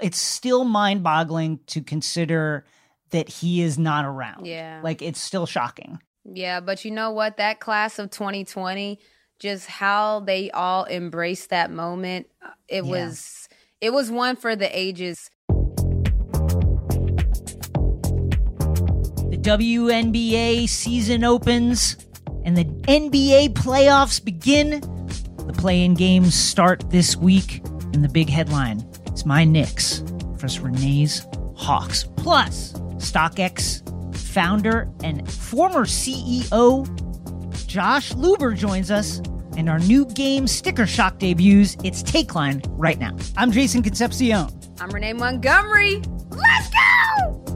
It's still mind boggling to consider that he is not around. Yeah. Like it's still shocking. Yeah, but you know what? That class of 2020, just how they all embraced that moment, uh, it Yeah. was it was one for the ages. The WNBA season opens and the NBA playoffs begin. The play in games start this week, and the big headline is my Knicks versus Renee's Hawks. Plus, StockX founder and former CEO Josh Luber joins us, and our new game Sticker Shock debuts its take line right now. I'm Jason Concepcion. I'm Renee Montgomery. Let's go!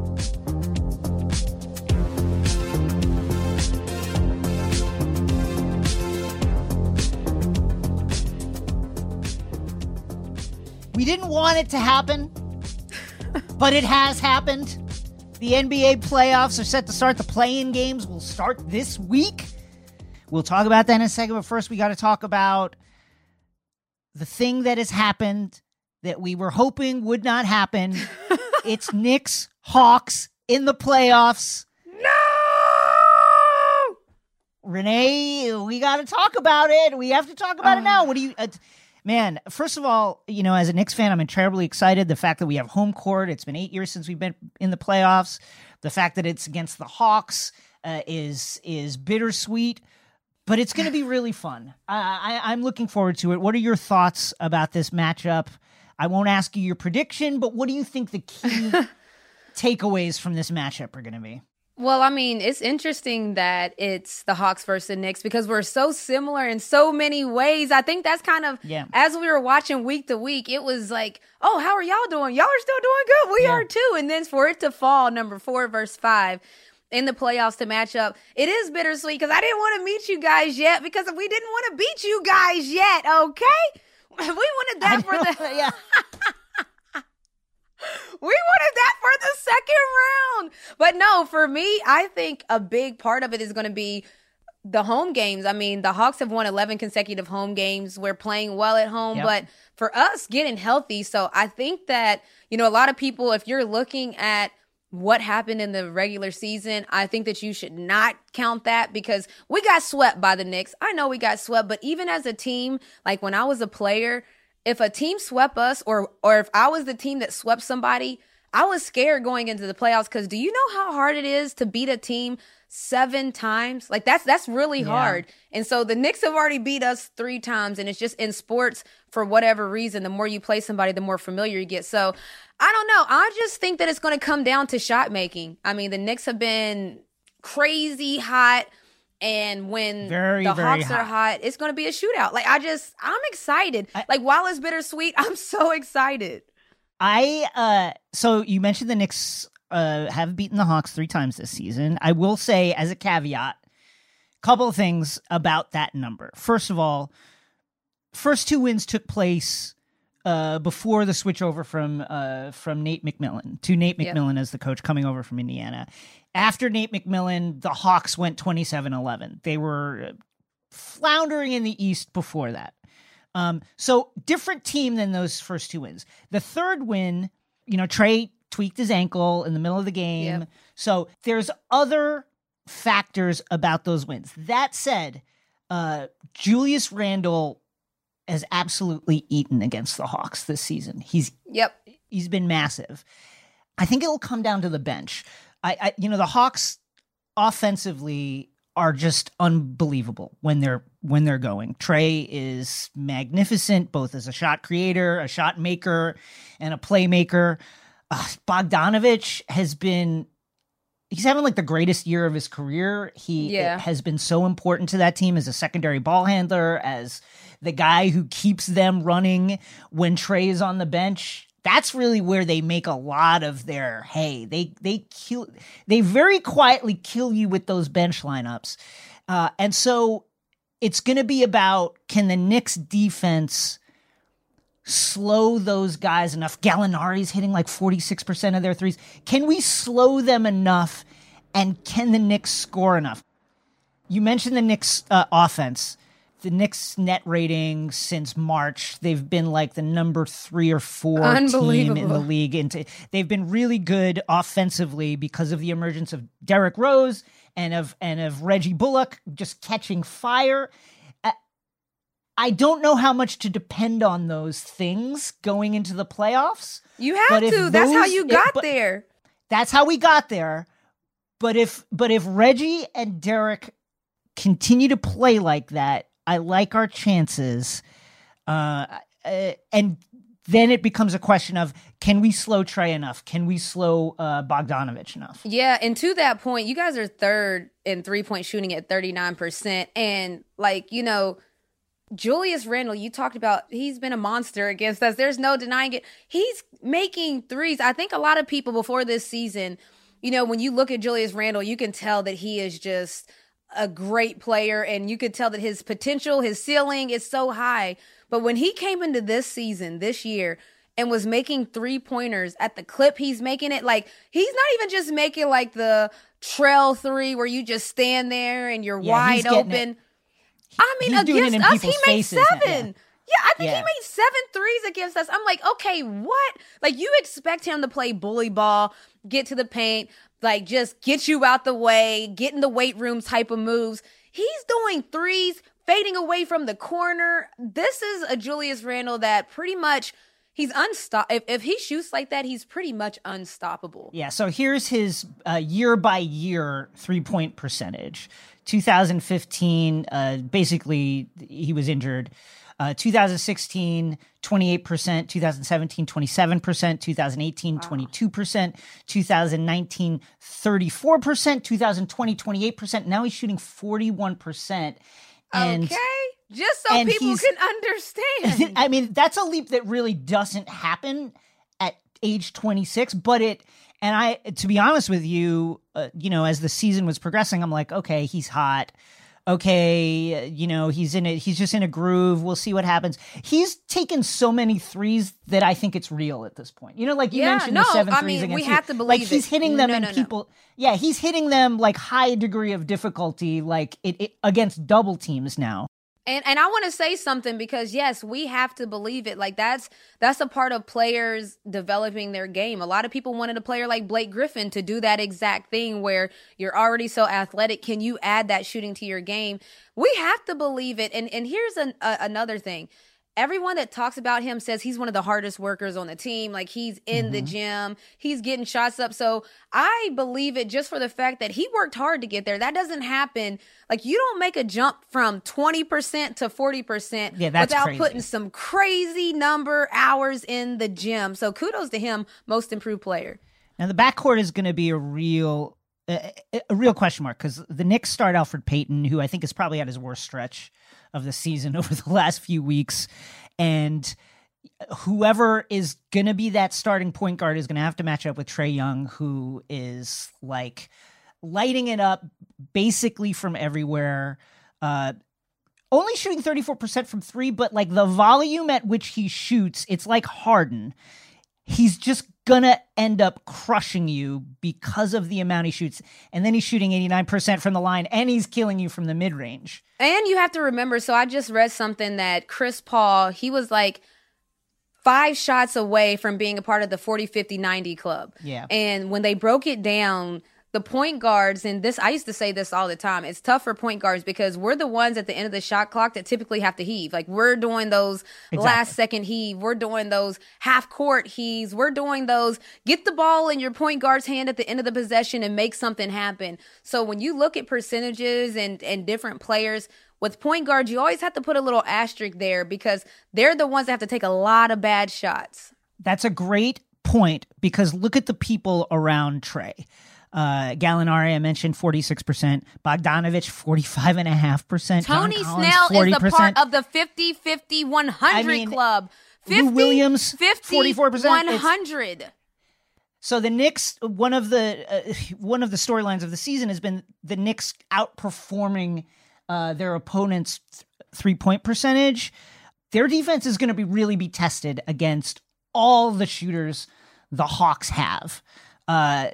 We didn't want it to happen, but it has happened. The NBA playoffs are set to start. The play-in games will start this week. We'll talk about that in a second, but first we got to talk about the thing that has happened that we were hoping would not happen. it's Knicks Hawks in the playoffs. No! Renee, we got to talk about it. We have to talk about it now. What do you, uh, man? First of all, you know, as a Knicks fan, I'm terribly excited. The fact that we have home court. It's been eight years since we've been in the playoffs. The fact that it's against the Hawks uh, is is bittersweet, but it's going to be really fun. I, I, I'm looking forward to it. What are your thoughts about this matchup? I won't ask you your prediction, but what do you think the key takeaways from this matchup are going to be? Well, I mean, it's interesting that it's the Hawks versus the Knicks because we're so similar in so many ways. I think that's kind of Yeah. as we were watching week to week, it was like, oh, how are y'all doing? Y'all are still doing good. We Yeah. are too. And then for it to fall number four versus five in the playoffs to match up, it is bittersweet because I didn't want to meet you guys yet because we didn't want to beat you guys yet. Okay. We wanted that for the yeah. we wanted that for the second round. But no, for me, I think a big part of it is going to be the home games. I mean, the Hawks have won 11 consecutive home games. We're playing well at home, Yep. but for us, getting healthy. So I think that, you know, a lot of people, if you're looking at what happened in the regular season, I think that you should not count that because we got swept by the Knicks. I know we got swept, but even as a team, like when I was a player, if a team swept us or or if I was the team that swept somebody, I was scared going into the playoffs because do you know how hard it is to beat a team seven times? Like that's that's really hard. And so the Knicks have already beat us three times, and it's just in sports for whatever reason. The more you play somebody, the more familiar you get. So I don't know. I just think that it's going to come down to shot making. I mean, the Knicks have been crazy hot. And when Very, the very Hawks are hot. hot, it's going to be a shootout. Like I just, I'm excited. like while it's bittersweet, I'm so excited. I uh so you mentioned the Knicks uh have beaten the Hawks 3 times this season. I will say as a caveat couple of things about that number. First of all, first two wins took place uh before the switch over from uh from Nate McMillan to Nate. McMillan as the coach coming over from Indiana. After Nate McMillan, the Hawks went 27-11. They were floundering in the East before that. Um, so different team than those first two wins. The third win, you know, Trey tweaked his ankle in the middle of the game. Yep. So there's other factors about those wins. That said, uh, Julius Randle has absolutely eaten against the Hawks this season. He's Yep. he's been massive. I think it'll come down to the bench. I, I you know, the Hawks offensively are just unbelievable when they're when they're going. Trey is magnificent both as a shot creator, a shot maker, and a playmaker. Uh, Bogdanovich has been he's having like the greatest year of his career. He Yeah. has been so important to that team as a secondary ball handler, as the guy who keeps them running when Trey is on the bench. That's really where they make a lot of their hay. They they kill they very quietly kill you with those bench lineups. Uh, and so it's going to be about can the Knicks defense slow those guys enough? Gallinari's hitting like 46% of their threes. Can we slow them enough and can the Knicks score enough? You mentioned the Knicks uh, offense. The Knicks net rating since March, they've been like the number three or four team in the league. Into they've been really good offensively because of the emergence of Derrick Rose and of and of Reggie Bullock just catching fire. I don't know how much to depend on those things going into the playoffs. You have to. That's how those- you it- got but- there. That's how we got there. But if but if Reggie and Derrick continue to play like that, I like our chances. Uh, uh, and then it becomes a question of can we slow Trey enough? Can we slow uh, Bogdanovich enough? Yeah, and to that point, you guys are third in three point shooting at 39%. And, like, you know, Julius Randle, you talked about he's been a monster against us. There's no denying it. He's making threes. I think a lot of people before this season, you know, when you look at Julius Randle, you can tell that he is just a great player and you could tell that his potential, his ceiling is so high. But when he came into this season, this year, and was making three pointers at the clip he's making it, like he's not even just making like the trail three where you just stand there and you're Yeah, wide open. it. I mean, He's doing it against in us, he made faces seven. yeah. Yeah, I think Yeah. he made seven threes against us. I'm like, okay, what? Like, you expect him to play bully ball, get to the paint, like just get you out the way, get in the weight room type of moves. He's doing threes, fading away from the corner. This is a Julius Randle that pretty much he's unstop. If, if he shoots like that, he's pretty much unstoppable. Yeah, so here's his uh, year by year three point percentage. 2015, uh, basically, he was injured. Uh, 2016, 28%, 2017, 27%, 2018, 22%, 2019, 34%, 2020, 28%. Now he's shooting 41%. And okay, just so and people can understand. I mean, that's a leap that really doesn't happen at age 26, but it, and I, to be honest with you, uh, you know, as the season was progressing, I'm like, okay, he's hot. Okay, you know, he's in it. He's just in a groove. We'll see what happens. He's taken so many threes that I think it's real at this point. You know, like you Yeah, mentioned no, the seven I threes mean, we you. have to believe Like he's hitting them No, and no, no. people. Yeah, he's hitting them like high degree of difficulty, like it, it against double teams now. And and I want to say something because yes, we have to believe it. Like that's that's a part of players developing their game. A lot of people wanted a player like Blake Griffin to do that exact thing where you're already so athletic. Can you add that shooting to your game? We have to believe it. And and here's an, a, another thing. Everyone that talks about him says he's one of the hardest workers on the team. Like he's in the mm-hmm. gym, he's getting shots up. So I believe it just for the fact that he worked hard to get there. That doesn't happen. Like you don't make a jump from 20% to 40% Yeah, without crazy. putting some crazy number hours in the gym. So kudos to him, most improved player. Now the backcourt is going to be a real a, a real question mark because the Knicks start Elfrid Payton, who I think is probably at his worst stretch of the season over the last few weeks, and whoever is going to be that starting point guard is going to have to match up with Trey Young, who is like lighting it up basically from everywhere. Uh, only shooting 34% from three, but like the volume at which he shoots, it's like Harden he's just gonna end up crushing you because of the amount he shoots. And then he's shooting 89% from the line and he's killing you from the mid range. And you have to remember, so I just read something that Chris Paul, he was like five shots away from being a part of the 40, 50, 90 club. Yeah. And when they broke it down, the point guards, and this, I used to say this all the time, it's tough for point guards because we're the ones at the end of the shot clock that typically have to heave. Like we're doing those last second heave. We're doing those half court heaves. We're doing those get the ball in your point guard's hand at the end of the possession and make something happen. So when you look at percentages and, and different players, with point guards, you always have to put a little asterisk there because they're the ones that have to take a lot of bad shots. That's a great point because look at the people around Trey. Uh, Gallinari, I mentioned 46%. Bogdanovich, 45.5%. Tony Collins, Snell 40%. is the part of the 50 50 100 I mean, club. Lou 50 Williams, 50 44%. It's- 100. So the Knicks, one of the uh, one of the storylines of the season has been the Knicks outperforming uh, their opponents' three point percentage. Their defense is going to be really be tested against all the shooters the Hawks have, uh,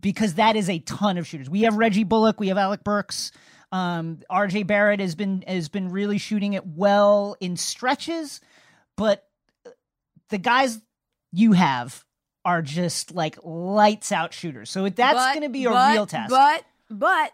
because that is a ton of shooters. We have Reggie Bullock, we have Alec Burks. Um, RJ Barrett has been has been really shooting it well in stretches, but the guys you have are just like lights out shooters. So that's going to be a but- real test. But but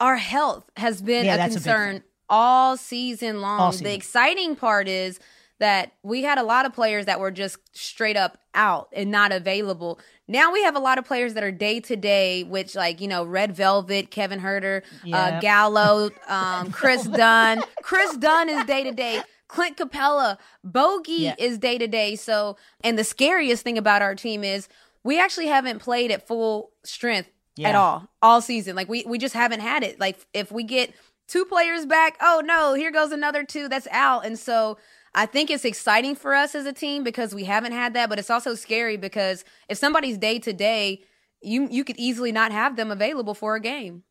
our health has been Yeah, a that's a concern all season long. All season. The exciting part is that we had a lot of players that were just straight up out and not available. Now we have a lot of players that are day to day, which like you know Red Velvet, Kevin Huerter, uh, Gallo, um, Kris Dunn. Kris Dunn is day to day. Clint Capela, Bogey Yeah. is day to day. So, and the scariest thing about our team is we actually haven't played at full strength at all all season. Like we we just haven't had it. Like if we get two players back, oh no, here goes another two that's out. And so I think it's exciting for us as a team because we haven't had that, but it's also scary because if somebody's day to day, you you could easily not have them available for a game.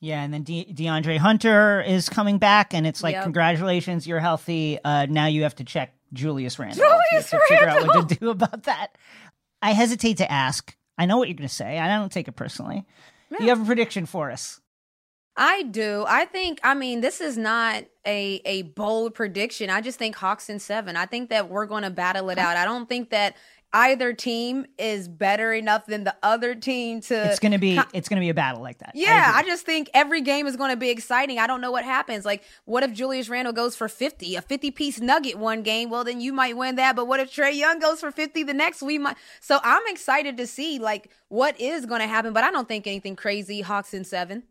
yeah, and then De- DeAndre Hunter is coming back, and it's like, Yep. congratulations, you're healthy. Uh, now you have to check Julius Randle Julius to figure out what to do about that. I hesitate to ask. I know what you're going to say. I don't take it personally. Do you have a prediction for us? I do. I think. I mean, this is not a a bold prediction. I just think Hawks in seven. I think that we're going to battle it out. I don't think that either team is better enough than the other team to. It's going to be it's going to be a battle like that. Yeah, I, agree. just think every game is going to be exciting. I don't know what happens. Like, what if Julius Randle goes for 50, a 50 piece nugget one game? Well, then you might win that. But what if Trey Young goes for 50 the next? We might. So I'm excited to see, like, what is going to happen. But I don't think anything crazy. Hawks in seven.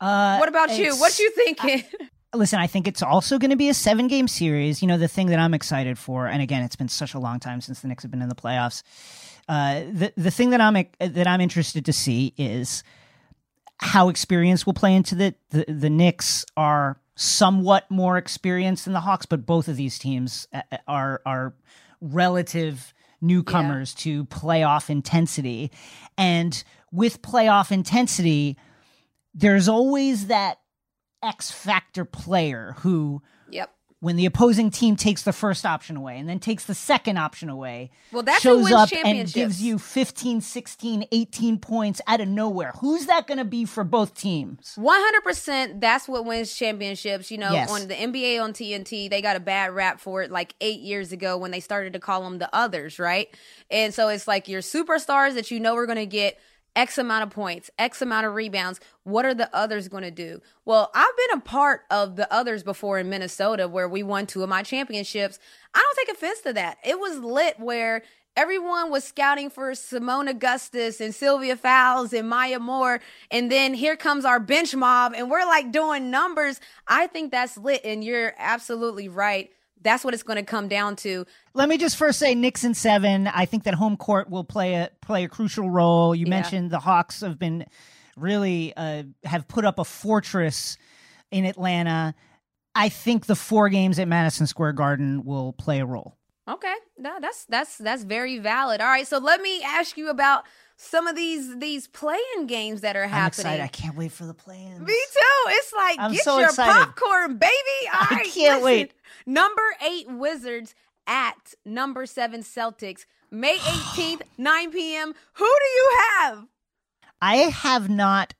Uh, What about you? What you thinking? listen, I think it's also going to be a seven game series. You know, the thing that I'm excited for, and again, it's been such a long time since the Knicks have been in the playoffs. Uh, the the thing that I'm that I'm interested to see is how experience will play into the the, the Knicks are somewhat more experienced than the Hawks, but both of these teams uh, are are relative newcomers to playoff intensity, and with playoff intensity, there's always that X factor player who, yep. when the opposing team takes the first option away and then takes the second option away, Well, that's who shows wins up and championships. gives you 15, 16, 18 points out of nowhere. Who's that going to be for both teams? One hundred percent. That's what wins championships. You know, Yes. on the NBA on TNT, they got a bad rap for it like eight years ago when they started to call them the others, right? And so it's like your superstars that you know are going to get X amount of points, X amount of rebounds. What are the others going to do? Well, I've been a part of the others before in Minnesota where we won two of my championships. I don't take offense to that. It was lit where everyone was scouting for Seimone Augustus and Sylvia Fowles and Maya Moore. And then here comes our bench mob and we're like doing numbers. I think that's lit. And you're absolutely right. That's what it's going to come down to. Let me just first say Knicks in seven. I think that home court will play a play a crucial role. You Yeah. mentioned the Hawks have been really uh, have put up a fortress in Atlanta. I think the four games at Madison Square Garden will play a role. Okay, no, that's that's that's very valid. All right, so let me ask you about some of these these play-in games that are happening. I'm excited. I can't wait for the play-ins. Me too. It's like I'm get so your excited. popcorn, baby. All I right, can't wait. Number eight Wizards at number seven Celtics, May eighteenth, nine p.m. Who do you have? I have not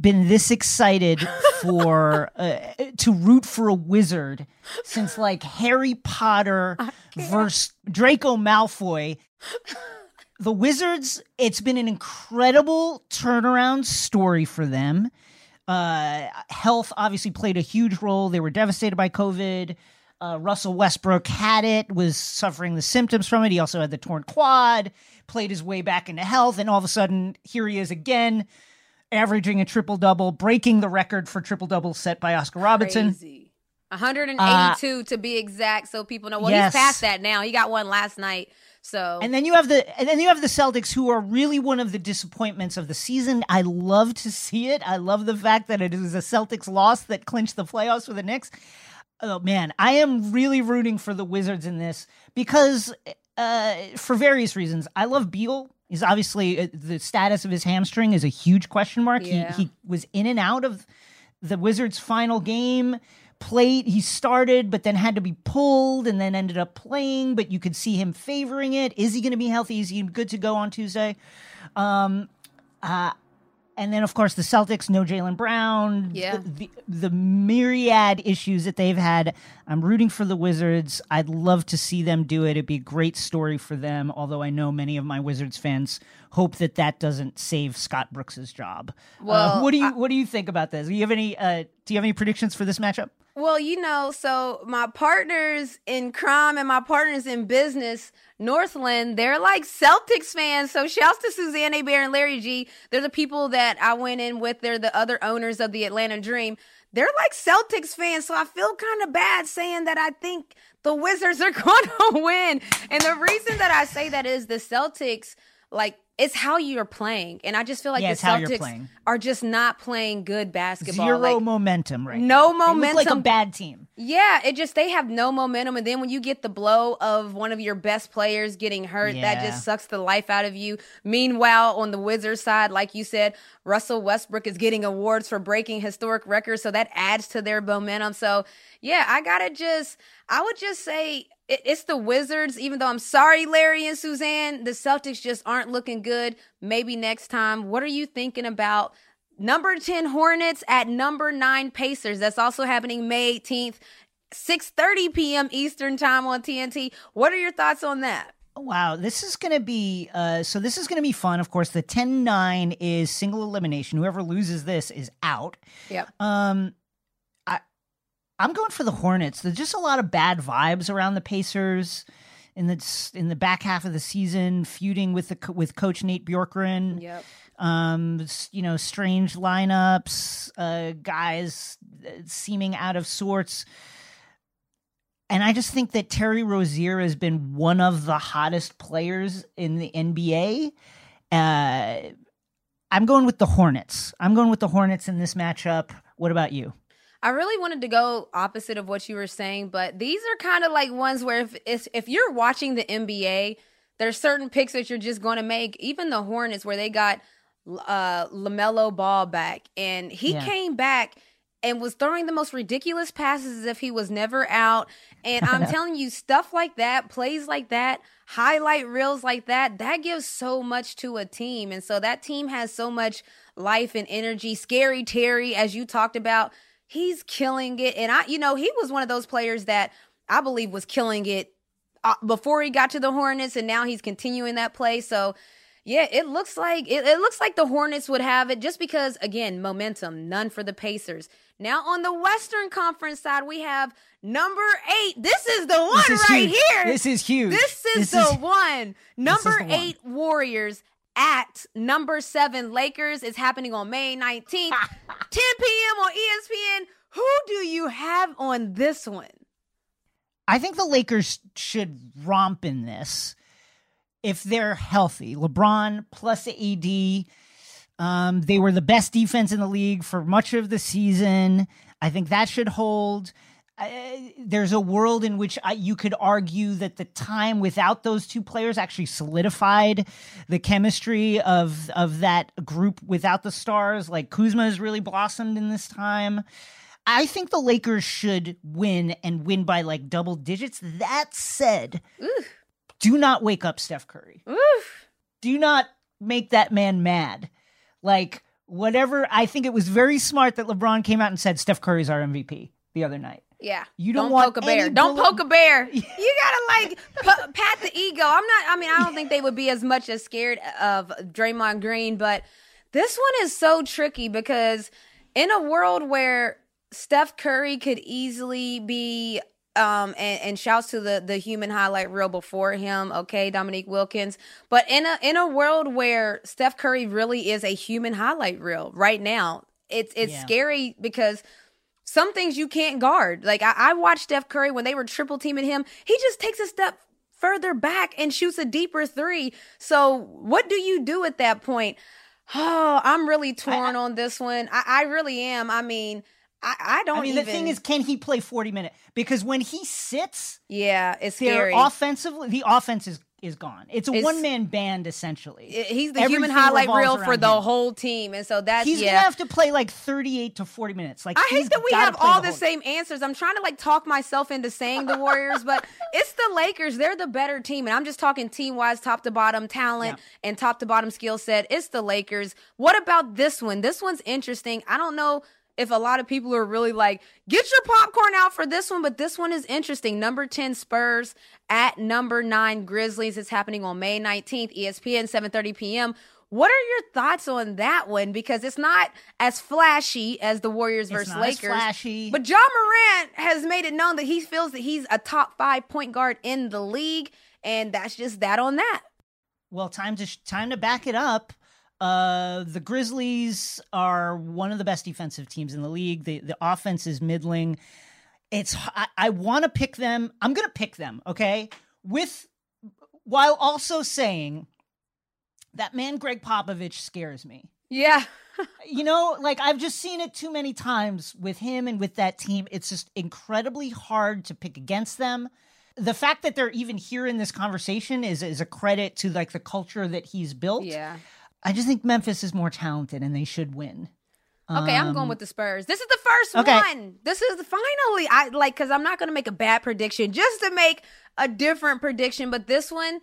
been this excited for uh, to root for a wizard since like Harry Potter versus Draco Malfoy. The Wizards, it's been an incredible turnaround story for them. Uh, health obviously played a huge role. They were devastated by COVID. Uh, Russell Westbrook had it, was suffering the symptoms from it. He also had the torn quad, played his way back into health, and all of a sudden, here he is again, averaging a triple double, breaking the record for triple double set by Oscar Robertson. Crazy. 182 uh, to be exact, so people know. Well, yes. he's past that now. He got one last night. So and then you have the and then you have the Celtics, who are really one of the disappointments of the season. I love to see it. I love the fact that it is a Celtics loss that clinched the playoffs for the Knicks. Oh man, I am really rooting for the Wizards in this because uh, for various reasons. I love Beal. He's obviously uh, the status of his hamstring is a huge question mark. Yeah. He he was in and out of the Wizards' final game played he started but then had to be pulled and then ended up playing but you could see him favoring it. Is he going to be healthy? Is he good to go on tuesday? Um uh and then of course the celtics no jaylen brown. Yeah. The, the, the, myriad issues that they've had. I'm rooting for the wizards. I'd love to see them do it. It'd be a great story for them although i know many of my wizards fans hope that that doesn't save scott brooks's job uh, well uh, what do you I, what do you think about this do you have any uh do you have any predictions for this matchup well, you know, so my partners in crime and my partners in business, Northland, they're like Celtics fans. So shouts to Suzanne Abair and Larry G. They're the people that I went in with. They're the other owners of the Atlanta Dream. They're like Celtics fans. So I feel kind of bad saying that I think the Wizards are going to win. And the reason that I say that is the Celtics, like, it's how you're playing, and I just feel like yeah, the Celtics are just not playing good basketball. Zero like, momentum, right? No now. momentum. like a bad team. Yeah, it just they have no momentum, and then when you get the blow of one of your best players getting hurt, yeah. that just sucks the life out of you. Meanwhile, on the Wizards side, like you said, Russell Westbrook is getting awards for breaking historic records, so that adds to their momentum. So yeah, I gotta just, I would just say it's the Wizards, even though I'm sorry, Larry and Suzanne, the Celtics just aren't looking good. Maybe next time. What are you thinking about number 10 Hornets at number 9 Pacers? That's also happening May 18th, 6:30 p.m. Eastern Time on TNT. What are your thoughts on that? Wow, this is going to be uh, so. This is going to be fun. Of course, the 10-9 is single elimination. Whoever loses this is out. Yep. Um, I'm going for the Hornets. There's just a lot of bad vibes around the Pacers in the in the back half of the season, feuding with the with Coach Nate Bjorkgren. Yep. Um, you know, strange lineups, uh, guys uh, seeming out of sorts. And I just think that Terry Rozier has been one of the hottest players in the NBA. Uh, I'm going with the Hornets. I'm going with the Hornets in this matchup. What about you? I really wanted to go opposite of what you were saying, but these are kind of like ones where if, if if you're watching the NBA, there's certain picks that you're just going to make. Even the Hornets, where they got uh LaMelo Ball back, and he yeah. came back and was throwing the most ridiculous passes as if he was never out. And I'm telling you, stuff like that, plays like that, highlight reels like that, that gives so much to a team. And so that team has so much life and energy. Scary Terry, as you talked about he's killing it. And I, you know, he was one of those players that I believe was killing it uh, before he got to the Hornets, and now he's continuing that play. So, yeah, it looks like it, it, looks like the Hornets would have it just because again, momentum, none for the Pacers. Now on the Western Conference side, we have number eight. This is the one is right huge. here. This is huge. This is this the is, one. Number the eight one. Warriors at number seven Lakers is happening on May 19th, 10 p.m. on ESPN. Who do you have on this one? I think the Lakers should romp in this if they're healthy. LeBron plus AD. Um, they were the best defense in the league for much of the season. I think that should hold there's a world in which I, you could argue that the time without those two players actually solidified the chemistry of of that group without the stars. Like Kuzma has really blossomed in this time. I think the Lakers should win and win by like double digits. That said, Oof. do not wake up Steph Curry. Oof. Do not make that man mad. Like whatever. I think it was very smart that LeBron came out and said Steph Curry's our MVP the other night. Yeah. You don't, don't poke a bear. Don't poke a bear. you gotta like p- pat the ego. I'm not. I mean, I don't think they would be as much as scared of Draymond Green, but this one is so tricky because in a world where Steph Curry could easily be um and, and shouts to the the human highlight reel before him okay dominique wilkins but in a in a world where steph curry really is a human highlight reel right now it's it's yeah. scary because some things you can't guard. Like I, I watched Steph Curry when they were triple teaming him. He just takes a step further back and shoots a deeper three. So what do you do at that point? Oh, I'm really torn I, on this one. I, I really am. I mean, I, I don't. I mean, even... the thing is, can he play 40 minutes? Because when he sits, yeah, it's scary. Offensively, the offense is is gone. It's a one man band essentially. He's the Everything human highlight reel for the him. whole team, and so that's he's yeah. gonna have to play like thirty eight to forty minutes. Like I hate that we have all the, the same answers. I'm trying to like talk myself into saying the Warriors, but it's the Lakers. They're the better team, and I'm just talking team wise, top to bottom talent yeah. and top to bottom skill set. It's the Lakers. What about this one? This one's interesting. I don't know if a lot of people are really like, get your popcorn out for this one, but this one is interesting. Number 10 Spurs at number 9 Grizzlies. It's happening on May 19th, ESPN, 7:30 p.m. What are your thoughts on that one? Because it's not as flashy as the Warriors it's versus Lakers. flashy. But Ja Morant has made it known that he feels that he's a top five point guard in the league, and that's just that on that. Well, time to time to back it up. Uh, the Grizzlies are one of the best defensive teams in the league. The the offense is middling. It's I, I want to pick them. I'm going to pick them. Okay, with while also saying that man Gregg Popovich scares me. Yeah. you know, like I've just seen it too many times with him and with that team. It's just incredibly hard to pick against them. The fact that they're even here in this conversation is is a credit to like the culture that he's built. Yeah. I just think Memphis is more talented and they should win. Okay, I'm going um, with the Spurs. This is the first okay. one. This is finally I like cuz I'm not going to make a bad prediction just to make a different prediction, but this one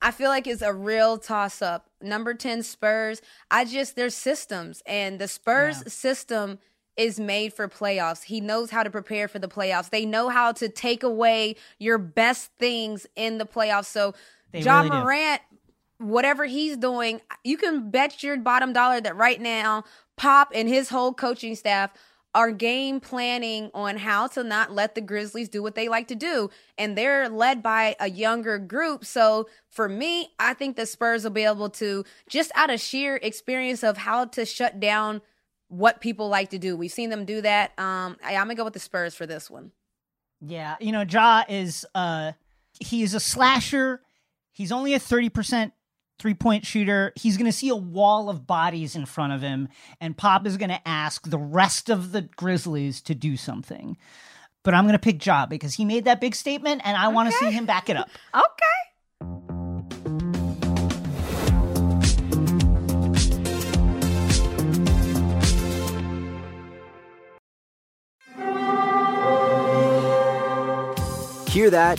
I feel like is a real toss up. Number 10 Spurs. I just there's systems and the Spurs yeah. system is made for playoffs. He knows how to prepare for the playoffs. They know how to take away your best things in the playoffs. So they John really Morant whatever he's doing, you can bet your bottom dollar that right now, Pop and his whole coaching staff are game planning on how to not let the Grizzlies do what they like to do. And they're led by a younger group. So for me, I think the Spurs will be able to, just out of sheer experience of how to shut down what people like to do. We've seen them do that. Um, I, I'm going to go with the Spurs for this one. Yeah. You know, Ja is, uh, he is a slasher. He's only a 30% three point shooter. He's going to see a wall of bodies in front of him, and Pop is going to ask the rest of the Grizzlies to do something. But I'm going to pick Ja because he made that big statement, and I okay. want to see him back it up. okay. Hear that?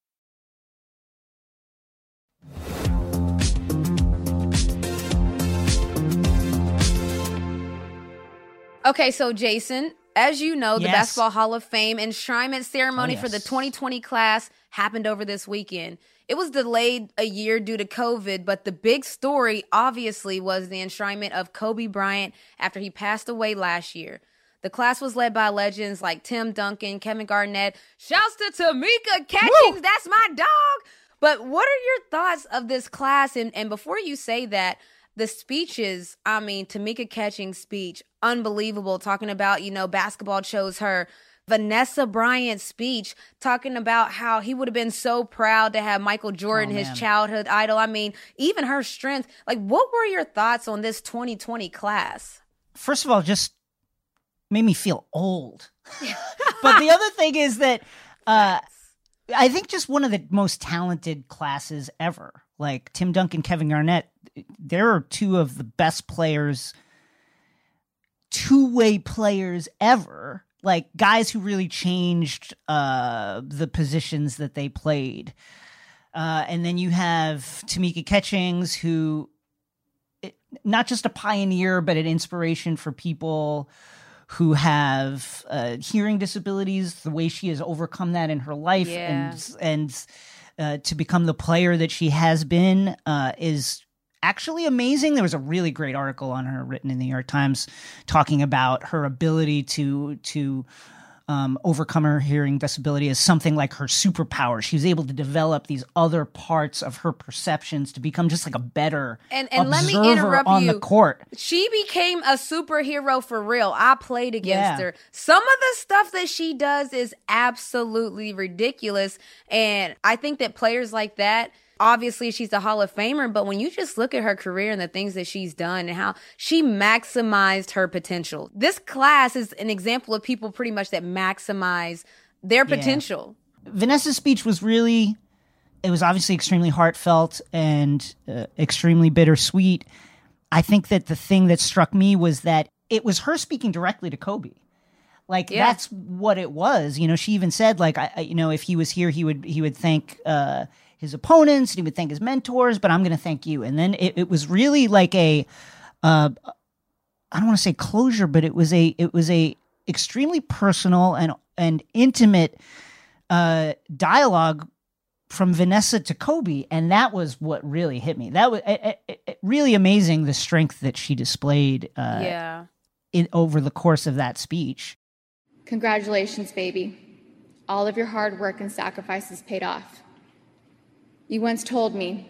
Okay, so Jason, as you know, the yes. Basketball Hall of Fame enshrinement ceremony oh, yes. for the 2020 class happened over this weekend. It was delayed a year due to COVID, but the big story obviously was the enshrinement of Kobe Bryant after he passed away last year. The class was led by legends like Tim Duncan, Kevin Garnett. Shouts to Tamika Catchings, Woo! that's my dog. But what are your thoughts of this class? And, and before you say that, the speeches, I mean, Tamika Catchings' speech, unbelievable, talking about, you know, basketball chose her. Vanessa Bryant's speech talking about how he would have been so proud to have Michael Jordan, oh, his childhood idol. I mean, even her strength. Like, what were your thoughts on this 2020 class? First of all, just made me feel old. but the other thing is that uh, I think just one of the most talented classes ever. Like Tim Duncan, Kevin Garnett, there are two of the best players, two way players ever. Like guys who really changed uh, the positions that they played. Uh, and then you have Tamika Catchings, who not just a pioneer, but an inspiration for people who have uh, hearing disabilities. The way she has overcome that in her life, Yeah. and and uh, to become the player that she has been uh, is actually amazing. There was a really great article on her written in the New York Times talking about her ability to to um, overcome her hearing disability as something like her superpower. She was able to develop these other parts of her perceptions to become just like a better And- and let me interrupt on the you. court. She became a superhero for real. I played against Yeah. her. Some of the stuff that she does is absolutely ridiculous. And I think that players like that, obviously she's a Hall of Famer, but when you just look at her career and the things that she's done and how she maximized her potential. This class is an example of people pretty much that maximize their potential. Vanessa's speech was really, it was obviously extremely heartfelt and uh, extremely bittersweet. I think that the thing that struck me was that it was her speaking directly to Kobe. Like Yeah. that's what it was. You know, she even said like, I, I you know, if he was here, he would he would thank uh, his opponents and he would thank his mentors, but I'm going to thank you. And then it, it was really like a, uh, I don't want to say closure, but it was a it was a extremely personal and and intimate uh, dialogue from Vanessa to Kobe, and that was what really hit me. That was it, it, it- really amazing the strength that she displayed uh, yeah. in, over the course of that speech. Congratulations, baby. All of your hard work and sacrifices paid off. You once told me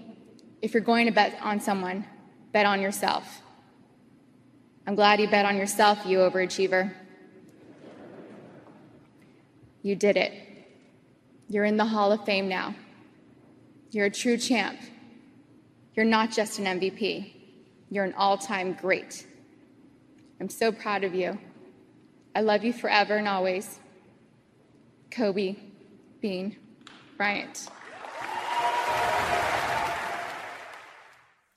if you're going to bet on someone, bet on yourself. I'm glad you bet on yourself, you overachiever. You did it. You're in the Hall of Fame now. You're a true champ. You're not just an MVP, you're an all time great. I'm so proud of you. I love you forever and always. Kobe Bean Bryant.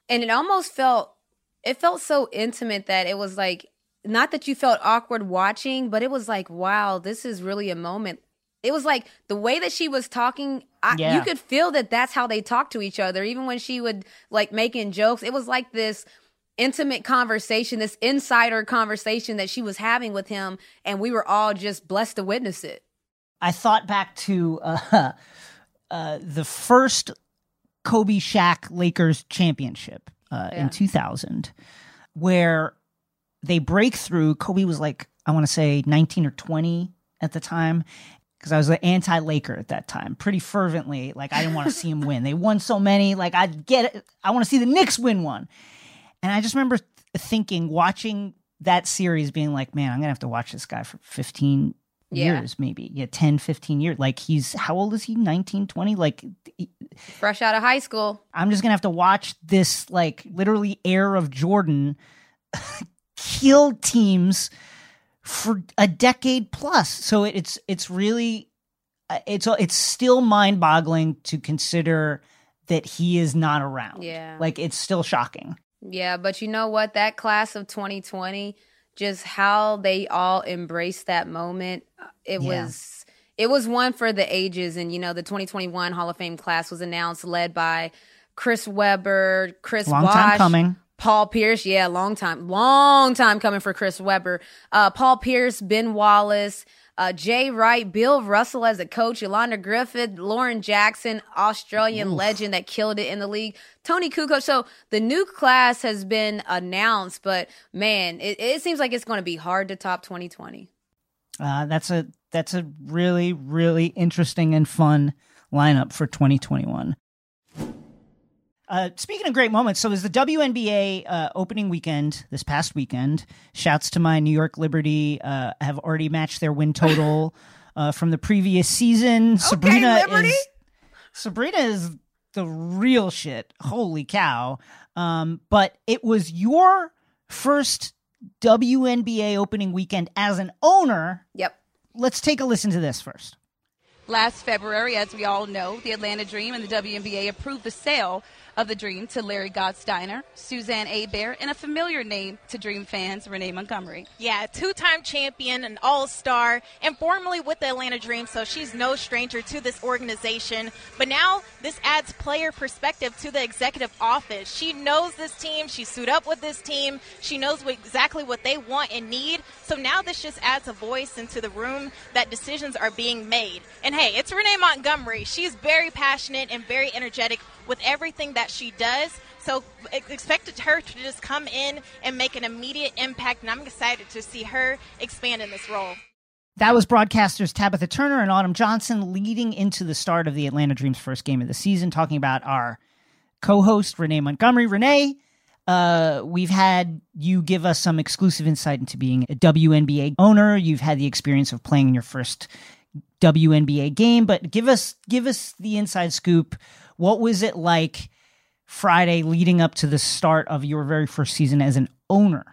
And it almost felt it felt so intimate that it was like not that you felt awkward watching but it was like wow this is really a moment. It was like the way that she was talking I, Yeah. you could feel that that's how they talk to each other. Even when she would like making jokes it was like this intimate conversation this insider conversation that she was having with him and we were all just blessed to witness it. I thought back to uh, uh, the first Kobe Shaq Lakers championship uh, Yeah. in 2000, where they break through. Kobe was like, I want to say 19 or 20 at the time. Because I was an anti Laker at that time, pretty fervently. Like, I didn't want to see him win. They won so many. Like, I'd get it. I want to see the Knicks win one. And I just remember th- thinking, watching that series, being like, man, I'm going to have to watch this guy for 15 Yeah. years, maybe. Yeah, 10, 15 years. Like, he's, how old is he? 19, 20? Like, he- fresh out of high school I'm just to have to watch this, like, literally heir of Jordan kill teams for a decade plus. So it, it's, it's really, uh, it's, it's still mind boggling to consider that he is not around. Yeah. Like, it's still shocking. Yeah, but you know what? That class of 2020, just how they all embraced that moment, uh, it Yeah. was it was one for the ages. And you know, the 2021 Hall of Fame class was announced, led by Chris Webber, Chris Long time coming. Paul Pierce, yeah, long time, long time coming for Chris Webber. Uh, Paul Pierce, Ben Wallace, uh, Jay Wright, Bill Russell as a coach, Yolanda Griffith, Lauren Jackson, Australian legend that killed it in the league, Toni Kukoc. So the new class has been announced, but man, it, it seems like it's going to be hard to top 2020. Uh, that's a that's a really really interesting and fun lineup for 2021. Uh, speaking of great moments, so it was the WNBA uh, opening weekend this past weekend. Shouts to my New York Liberty uh, have already matched their win total uh, from the previous season. Sabrina Liberty. is Sabrina is the real shit. Holy cow! Um, but it was your first WNBA opening weekend as an owner Yep. let's take a listen to this first. Last February, as we all know, the Atlanta Dream and the WNBA approved the sale of the Dream to Larry Gottesdiener, Suzanne Abair, and a familiar name to Dream fans, Renee Montgomery. Yeah, two-time champion, an all-star, and formerly with the Atlanta Dream, so she's no stranger to this organization. But now this adds player perspective to the executive office. She knows this team. She suit up with this team. She knows what, exactly what they want and need. So now this just adds a voice into the room that decisions are being made. And hey, it's Renee Montgomery. She's very passionate and very energetic with everything that she does. So expected her to just come in and make an immediate impact, and I'm excited to see her expand in this role. That was broadcasters Tabitha Turner and Autumn Johnson leading into the start of the Atlanta Dreams' first game of the season, talking about our co-host Renee Montgomery. Renee, uh, we've had you give us some exclusive insight into being a WNBA owner. You've had the experience of playing in your first WNBA game, but give us give us the inside scoop what was it like Friday leading up to the start of your very first season as an owner?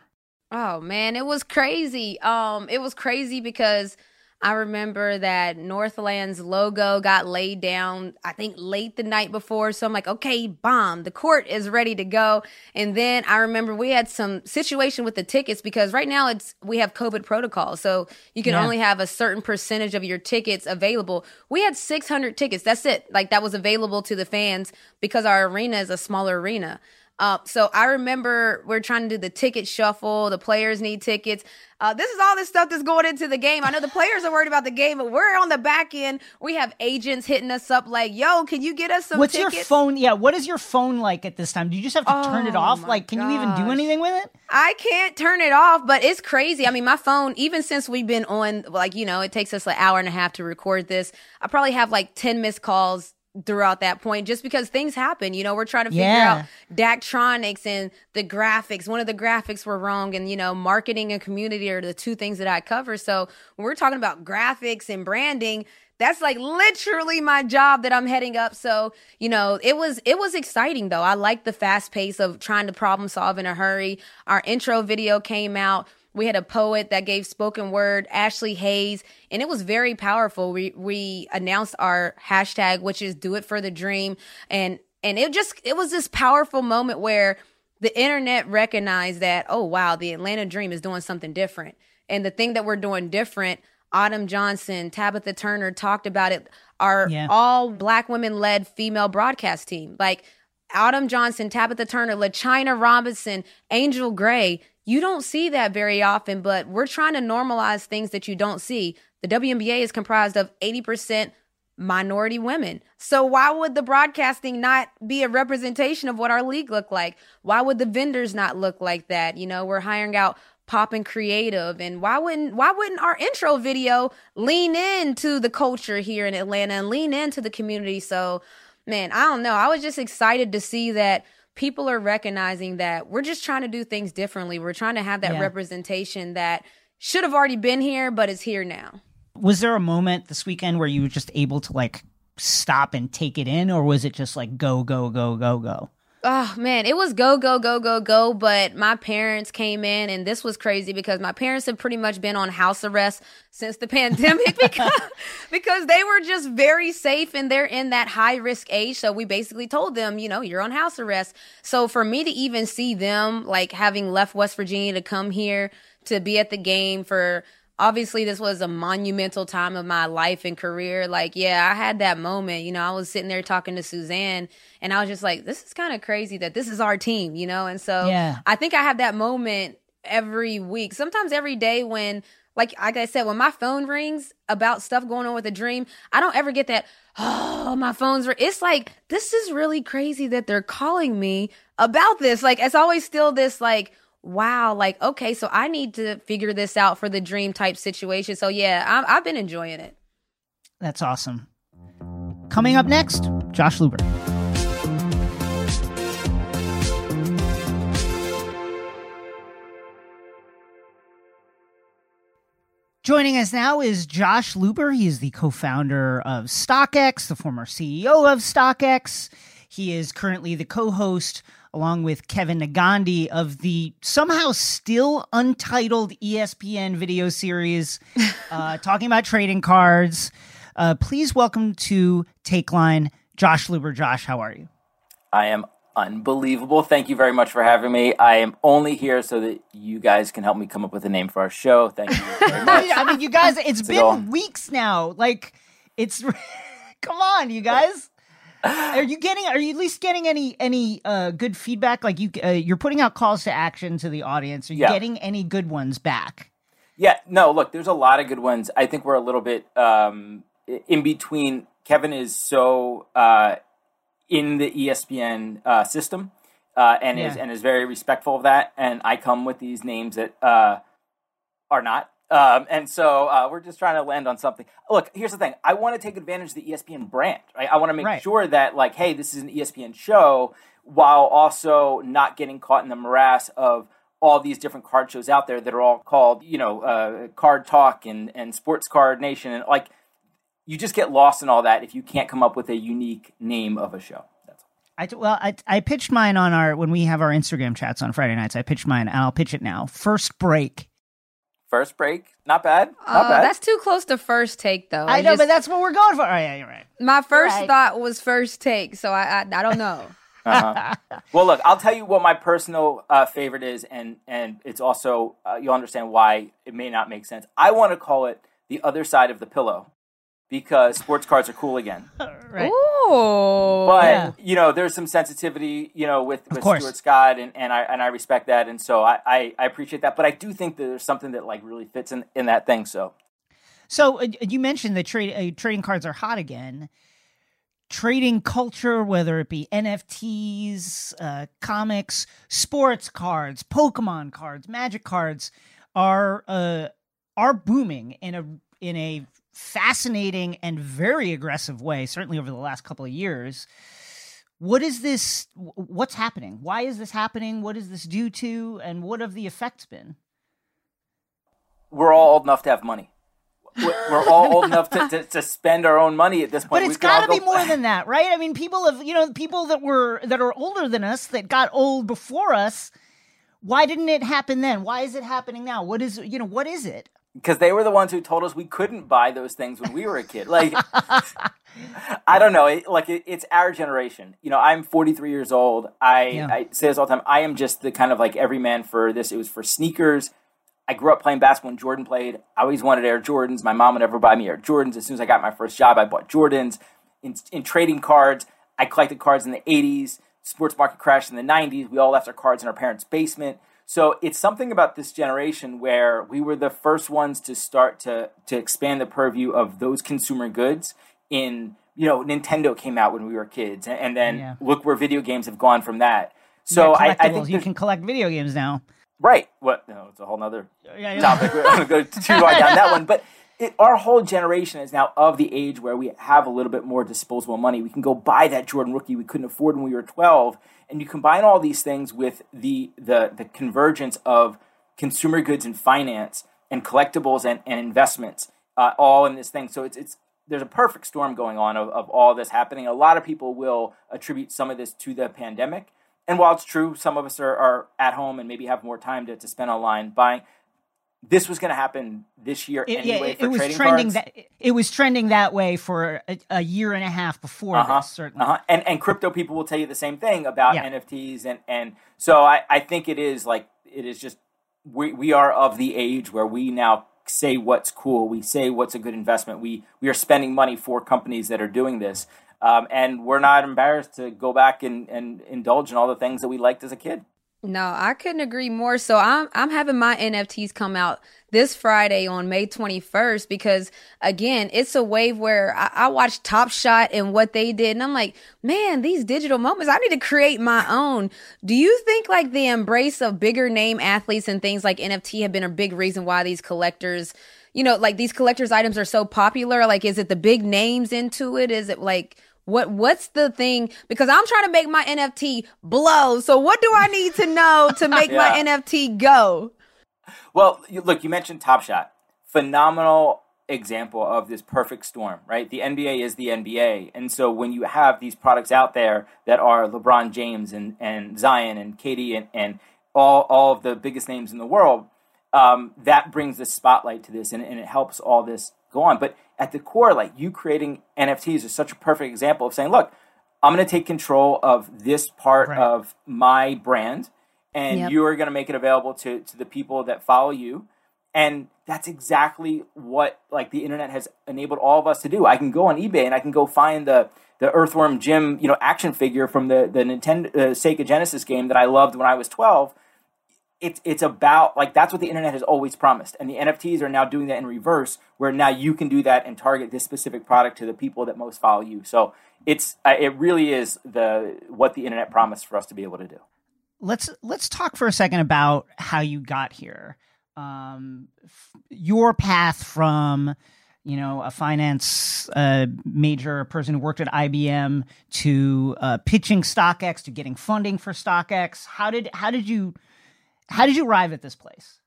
Oh man, it was crazy. Um, it was crazy because I remember that Northland's logo got laid down, I think late the night before. So I'm like, okay, bomb, the court is ready to go. And then I remember we had some situation with the tickets because right now it's, we have COVID protocol. So you can yeah. only have a certain percentage of your tickets available. We had 600 tickets. That's it. Like that was available to the fans because our arena is a smaller arena. Uh, so I remember we're trying to do the ticket shuffle. The players need tickets. Uh, this is all this stuff that's going into the game. I know the players are worried about the game, but we're on the back end. We have agents hitting us up like, "Yo, can you get us some What's tickets? your phone? Yeah, what is your phone like at this time? Do you just have to oh, turn it oh off? Like, can gosh. you even do anything with it? I can't turn it off, but it's crazy. I mean, my phone, even since we've been on, like, you know, it takes us an hour and a half to record this. I probably have like ten missed calls throughout that point just because things happen. You know, we're trying to figure yeah. out Daktronics and the graphics. One of the graphics were wrong, and you know, marketing and community are the two things that I cover. So when we're talking about graphics and branding, that's like literally my job that I'm heading up. So, you know, it was it was exciting though. I like the fast pace of trying to problem solve in a hurry. Our intro video came out we had a poet that gave spoken word, Ashley Hayes, and it was very powerful. We we announced our hashtag, which is "Do It for the Dream," and and it just it was this powerful moment where the internet recognized that oh wow, the Atlanta Dream is doing something different, and the thing that we're doing different. Autumn Johnson, Tabitha Turner talked about it. Our yeah. all black women led female broadcast team, like Autumn Johnson, Tabitha Turner, LaChina Robinson, Angel Gray you don't see that very often, but we're trying to normalize things that you don't see. The WNBA is comprised of 80% minority women. So why would the broadcasting not be a representation of what our league look like? Why would the vendors not look like that? You know, we're hiring out pop and creative and why wouldn't why wouldn't our intro video lean into the culture here in Atlanta and lean into the community? So, man, I don't know. I was just excited to see that people are recognizing that we're just trying to do things differently. We're trying to have that yeah. representation that should have already been here, but is here now. Was there a moment this weekend where you were just able to like stop and take it in, or was it just like go, go, go, go, go? Oh man, it was go, go, go, go, go. But my parents came in, and this was crazy because my parents have pretty much been on house arrest since the pandemic because, because they were just very safe and they're in that high risk age. So we basically told them, you know, you're on house arrest. So for me to even see them, like having left West Virginia to come here to be at the game for obviously this was a monumental time of my life and career. Like, yeah, I had that moment. You know, I was sitting there talking to Suzanne and I was just like, this is kind of crazy that this is our team, you know? And so yeah. I think I have that moment every week, sometimes every day when like like I said, when my phone rings about stuff going on with a dream, I don't ever get that, oh, my phone's ring. It's like, this is really crazy that they're calling me about this. Like it's always still this like, wow, like, okay, so I need to figure this out for the dream type situation. So, yeah, i have been enjoying it. That's awesome. Coming up next, Josh Luber. Joining us now is Josh Luber. He is the co founder of StockX, the former CEO of StockX. He is currently the co host along with Kevin Negandhi of the somehow still untitled ESPN video series uh, talking about trading cards. Uh, please welcome to Takeline, Josh Luber. Josh, how are you? I am unbelievable. Thank you very much for having me. I am only here so that you guys can help me come up with a name for our show. Thank you very much. I mean, you guys, it's been weeks now. Like, it's come on, you guys. Are you getting? Are you at least getting any any uh, good feedback? Like you, uh, you're putting out calls to action to the audience. Are you Yeah. getting any good ones back? Yeah, no, look, there's a lot of good ones. I think we're a little bit um, in between. Kevin is so uh, in the ESPN uh, system uh, and is and is very respectful of that. And I come with these names that uh, are not. Um, and so uh, we're just trying to land on something. Look, here's the thing. I want to take advantage of the ESPN brand. Right? I want to make Right. sure that, like, hey, this is an ESPN show, while also not getting caught in the morass of all these different card shows out there that are all called, you know, uh, Card Talk and and Sports Card Nation, and like, you just get lost in all that if you can't come up with a unique name of a show. That's all. Well, I I pitched mine on our when we have our Instagram chats on Friday nights. I pitched mine, and I'll pitch it now. First break. First break, not bad, not Uh, bad. that's too close to first take, though. I It know, just- but that's what we're going for. Oh, yeah, you're right. my first Right. thought was first take, so I I, I don't know. Uh-huh. well, look, I'll tell you what my personal uh, favorite is, and and it's also uh, you'll understand why it may not make sense. I want to call it the other side of the pillow because sports cards are cool again. Right. Ooh, But Yeah. you know, there's some sensitivity, you know, with, with. Stuart Scott, and, and I and I respect that, and so I, I, I appreciate that. But I do think that there's something that like really fits in, in that thing. So So uh, you mentioned that trade uh, trading cards are hot again. Trading culture, whether it be NFTs, uh, comics, sports cards, Pokemon cards, Magic cards, are uh, are booming in a in a fascinating and very aggressive way. Certainly over the last couple of years. What is this? What's happening? Why is this happening? What is this due to? And what have the effects been? we're all old enough to have money. We're all old enough to, to, to spend our own money at this point. But it's got to be more than that, right? I mean, people have, you know, people that were that are older than us that got old before us. Why didn't it happen then? Why is it happening now? What is, you know, what is it? Because they were the ones who told us we couldn't buy those things when we were a kid. Like, I don't know. It, like, it, it's our generation. You know, I'm 43 years old. I, Yeah. I say this all the time. I am just the kind of like everyman for this. It was for sneakers. I grew up playing basketball when Jordan played. I always wanted Air Jordans. My mom would never buy me Air Jordans. As soon as I got my first job, I bought Jordans. In, in trading cards, I collected cards in the 80s. Sports market crashed in the 90s. We all left our cards in our parents' basement. So it's something about this generation where we were the first ones to start to to expand the purview of those consumer goods. In you know, Nintendo came out when we were kids, and, then Yeah. look where video games have gone from that. So Yeah, I, I think you can collect video games now. Right. What? No, it's a whole nother Yeah, topic. We're going to go too hard down that one. But it, our whole generation is now of the age where we have a little bit more disposable money. We can go buy that Jordan rookie we couldn't afford when we were 12. And you combine all these things with the, the, the convergence of consumer goods and finance and collectibles and, and investments uh, all in this thing. So it's, it's, there's a perfect storm going on of, of all this happening. A lot of people will attribute some of this to the pandemic. And while it's true, some of us are, are at home and maybe have more time to, to spend online buying. This was going to happen this year It, anyway yeah, it, for it was trading trending cards. that it was trending that way for a, a year and a half before uh-huh, this. Certainly, uh-huh. And and crypto people will tell you the same thing about Yeah. NFTs and and so I I think it is like it is just we we are of the age where we now say what's cool. We say what's a good investment. We we are spending money for companies that are doing this. Um, and we're not embarrassed to go back and, and indulge in all the things that we liked as a kid. No, I couldn't agree more. So I'm I'm having my NFTs come out this Friday on May 21st because again, it's a wave where I, I watched Top Shot and what they did, and I'm like, man, these digital moments, I need to create my own. Do you think like the embrace of bigger name athletes and things like NFT have been a big reason why these collectors, you know, like these collectors items are so popular? Like, is it the big names into it? Is it like what what's the thing? Because I'm trying to make my NFT blow. So what do I need to know to make my NFT go? Well, you, look, you mentioned Top Shot. Phenomenal example of this perfect storm, right? The NBA is the NBA. And so when you have these products out there that are LeBron James and, and Zion and Katie and, and all, all of the biggest names in the world, um, that brings the spotlight to this and, and it helps all this go on. But at the core, like you creating NFTs is such a perfect example of saying, look, I'm going to take control of this part right. of my brand, and yep. you are going to make it available to to the people that follow you. And that's exactly what like the internet has enabled all of us to do. I can go on eBay and I can go find the the Earthworm Jim, you know, action figure from the the Nintendo uh, Sega Genesis game that I loved when I was 12. It's it's about like that's what the internet has always promised, and the NFTs are now doing that in reverse, where now you can do that and target this specific product to the people that most follow you. So it's uh, it really is the what the internet promised for us to be able to do. Let's let's talk for a second about how you got here. Um, your path from you know, a finance uh, major, a person who worked at IBM, to uh, pitching StockX, to getting funding for StockX. How did how did you how did you arrive at this place?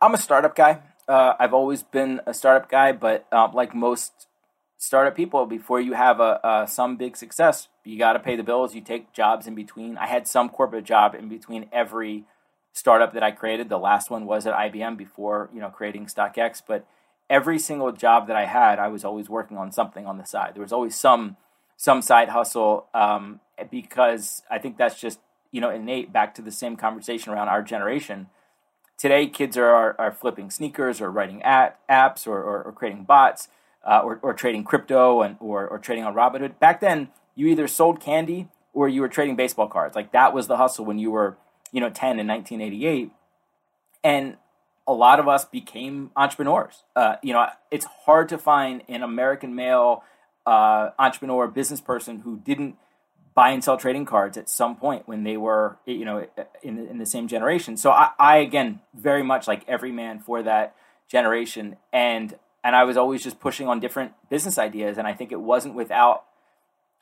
I'm a startup guy. Uh, I've always been a startup guy, but uh, like most startup people, before you have a, a some big success, you got to pay the bills. You take jobs in between. I had some corporate job in between every startup that I created. The last one was at IBM before you know creating StockX, but every single job that I had, I was always working on something on the side. There was always some some side hustle um, because I think that's just you know innate. Back to the same conversation around our generation. Today, kids are, are, are flipping sneakers or writing at, apps or, or, or, creating bots uh, or, or trading crypto and or, or trading on Robinhood. Back then, you either sold candy or you were trading baseball cards. Like that was the hustle when you were you know 10 in 1988. And a lot of us became entrepreneurs. Uh, you know, it's hard to find an American male uh, entrepreneur, business person who didn't buy and sell trading cards at some point when they were, you know, in, in the same generation. So I, I, again, very much like every man for that generation, and and I was always just pushing on different business ideas, and I think it wasn't without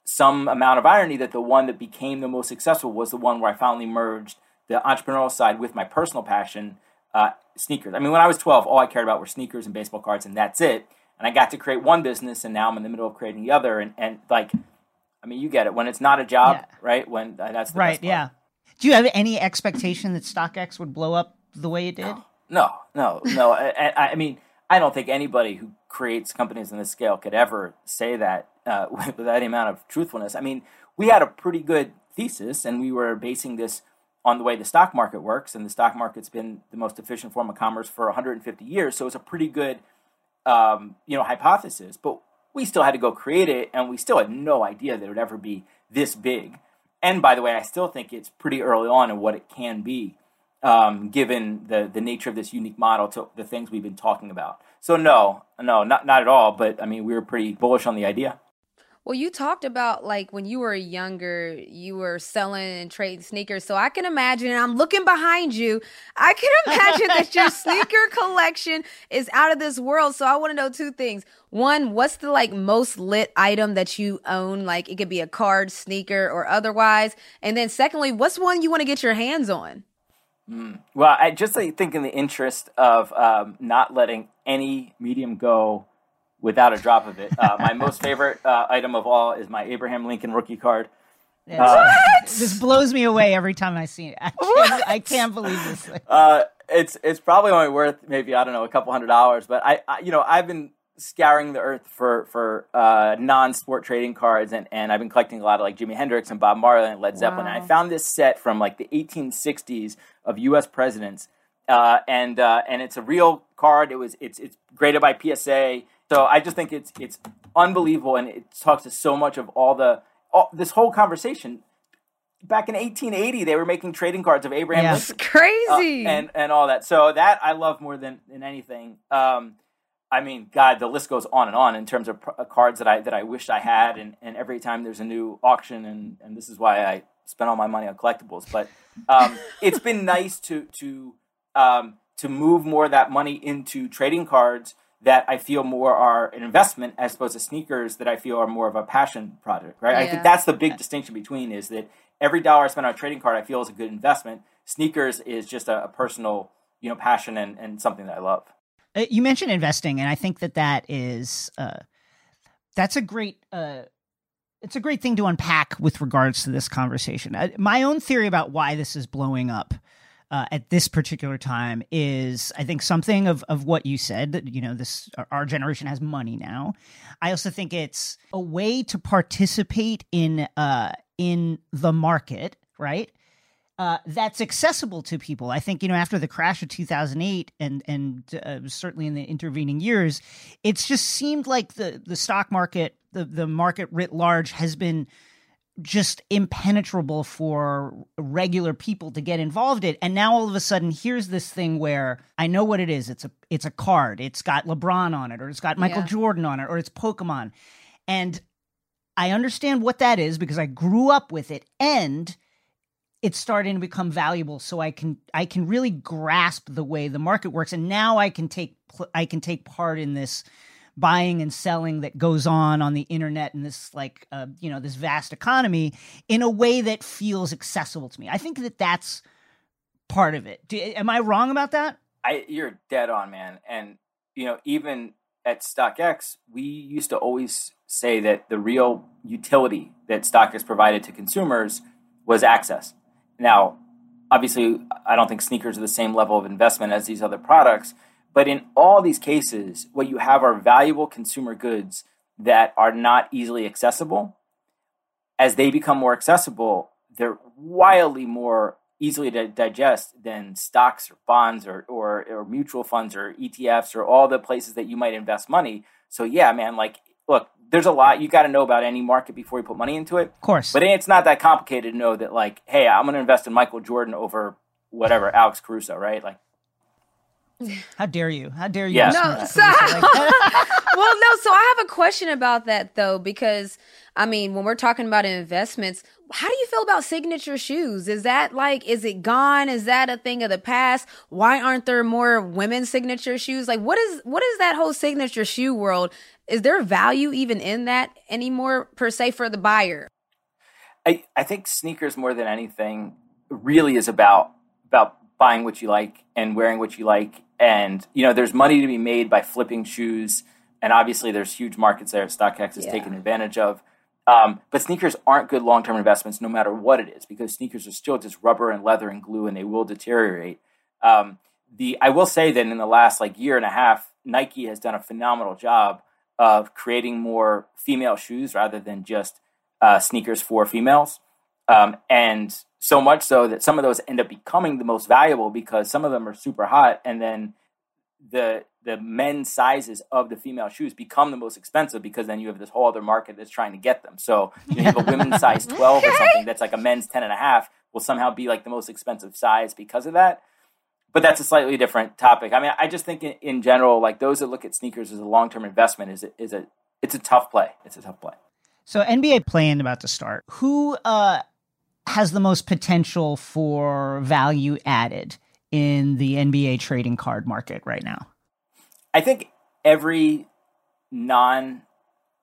some amount of irony that the one that became the most successful was the one where I finally merged the entrepreneurial side with my personal passion uh, sneakers. I mean, when I was 12, all I cared about were sneakers and baseball cards, and that's it. And I got to create one business, and now I'm in the middle of creating the other. And, and like, I mean, you get it. When it's not a job, yeah. right? When uh, that's right, yeah. Do you have any expectation that StockX would blow up the way it did? No, no, no. no. I, I, mean, I don't think anybody who creates companies on this scale could ever say that uh, with, with any amount of truthfulness. I mean, we had a pretty good thesis, and we were basing this on the way the stock market works, and the stock market's been the most efficient form of commerce for 150 years. So it's a pretty good, um, you know, hypothesis. But we still had to go create it, and we still had no idea that it would ever be this big. And by the way, I still think it's pretty early on in what it can be, um, given the the nature of this unique model to the things we've been talking about. So no, no, not not at all. But I mean, we were pretty bullish on the idea. Well, you talked about like when you were younger, you were selling and trading sneakers. So I can imagine, and I'm looking behind you, I can imagine that your sneaker collection is out of this world. So I want to know two things. One, what's the like most lit item that you own? Like it could be a card, sneaker, or otherwise. And then secondly, what's one you want to get your hands on? Mm. Well, I just think in the interest of um, not letting any medium go without a drop of it. Uh, my most favorite uh, item of all is my Abraham Lincoln rookie card. Uh, this blows me away every time I see it. I can't, I can't believe this. Uh, it's it's probably only worth maybe I don't know a couple hundred dollars, but I, I you know I've been scouring the earth for for uh, non-sport trading cards, and, and I've been collecting a lot of like Jimi Hendrix and Bob Marley and Led Zeppelin. Wow. And I found this set from like the 1860s of U.S. presidents, uh, and uh, and it's a real card. It was it's it's graded by PSA. So I just think it's it's unbelievable, and it talks to so much of all the all, this whole conversation. Back in 1880, they were making trading cards of Abraham yeah. Lincoln, crazy, uh, and and all that. So that I love more than than anything. Um, I mean, God, the list goes on and on in terms of pr- uh, cards that I that I wish I had, and, and every time there's a new auction, and, and this is why I spend all my money on collectibles. But um, it's been nice to to um, to move more of that money into trading cards that I feel more are an investment as opposed to sneakers that I feel are more of a passion project, right? Yeah. I think that's the big distinction between is that every dollar I spend on a trading card I feel is a good investment. Sneakers is just a, a personal, you know, passion and, and something that I love. Uh, you mentioned investing, and I think that that is uh, that's a great uh, it's a great thing to unpack with regards to this conversation. Uh, my own theory about why this is blowing up uh, at this particular time is I think something of, of what you said that you know this our, generation has money now. I also think it's a way to participate in uh in the market, right? Uh, that's accessible to people. I think you know after the crash of 2008 and and uh, certainly in the intervening years, it's just seemed like the the stock market, the the market writ large, has been just impenetrable for regular people to get involved in. And now all of a sudden here's this thing where i know what it is. It's a it's a card. It's got lebron on it or it's got michael Yeah. jordan on it or it's pokemon. And i understand what that is because i grew up with it and it's starting to become valuable so i can i can really grasp the way the market works. And now i can take pl- i can take part in this buying and selling that goes on on the internet and this like uh, you know this vast economy in a way that feels accessible to me i think that that's part of it Do, am i wrong about that I you're dead on, man. And you know, even at StockX, we used to always say that the real utility that StockX provided to consumers was access. Now, obviously, I don't think sneakers are the same level of investment as these other products, but in all these cases, what you have are valuable consumer goods that are not easily accessible. As they become more accessible, they're wildly more easily to digest than stocks or bonds or, or or mutual funds or ETFs or all the places that you might invest money. So yeah, man, like look, there's a lot you got to know about any market before you put money into it. of course But it's not that complicated to know that like, hey, I'm going to invest in Michael Jordan over whatever Alex Caruso, right? Like how dare you how dare you Yeah. No, me so- like well, no. So I have a question about that though, because I mean, when we're talking about investments, how do you feel about signature shoes? Is that like, is it gone? Is that a thing of the past? Why aren't there more women's signature shoes? Like, what is what is that whole signature shoe world? Is there value even in that anymore per se for the buyer? I, I think sneakers more than anything really is about about buying what you like and wearing what you like and you know there's money to be made by flipping shoes and obviously there's huge markets there StockX is Yeah. taking advantage of um, but sneakers aren't good long-term investments no matter what it is because sneakers are still just rubber and leather and glue and they will deteriorate um, the I will say that in the last like year and a half Nike has done a phenomenal job of creating more female shoes rather than just uh, sneakers for females. Um, and so much so that some of those end up becoming the most valuable because some of them are super hot, and then the the men's sizes of the female shoes become the most expensive because then you have this whole other market that's trying to get them. So you, know, you have a women's size twelve or something that's like a men's ten and a half will somehow be like the most expensive size because of that. But that's a slightly different topic. I mean, I just think in, in general, like those that look at sneakers as a long term investment is a, is a it's a tough play. It's a tough play. So NBA play-in about to start. Who uh, has the most potential for value added in the NBA trading card market right now? I think every non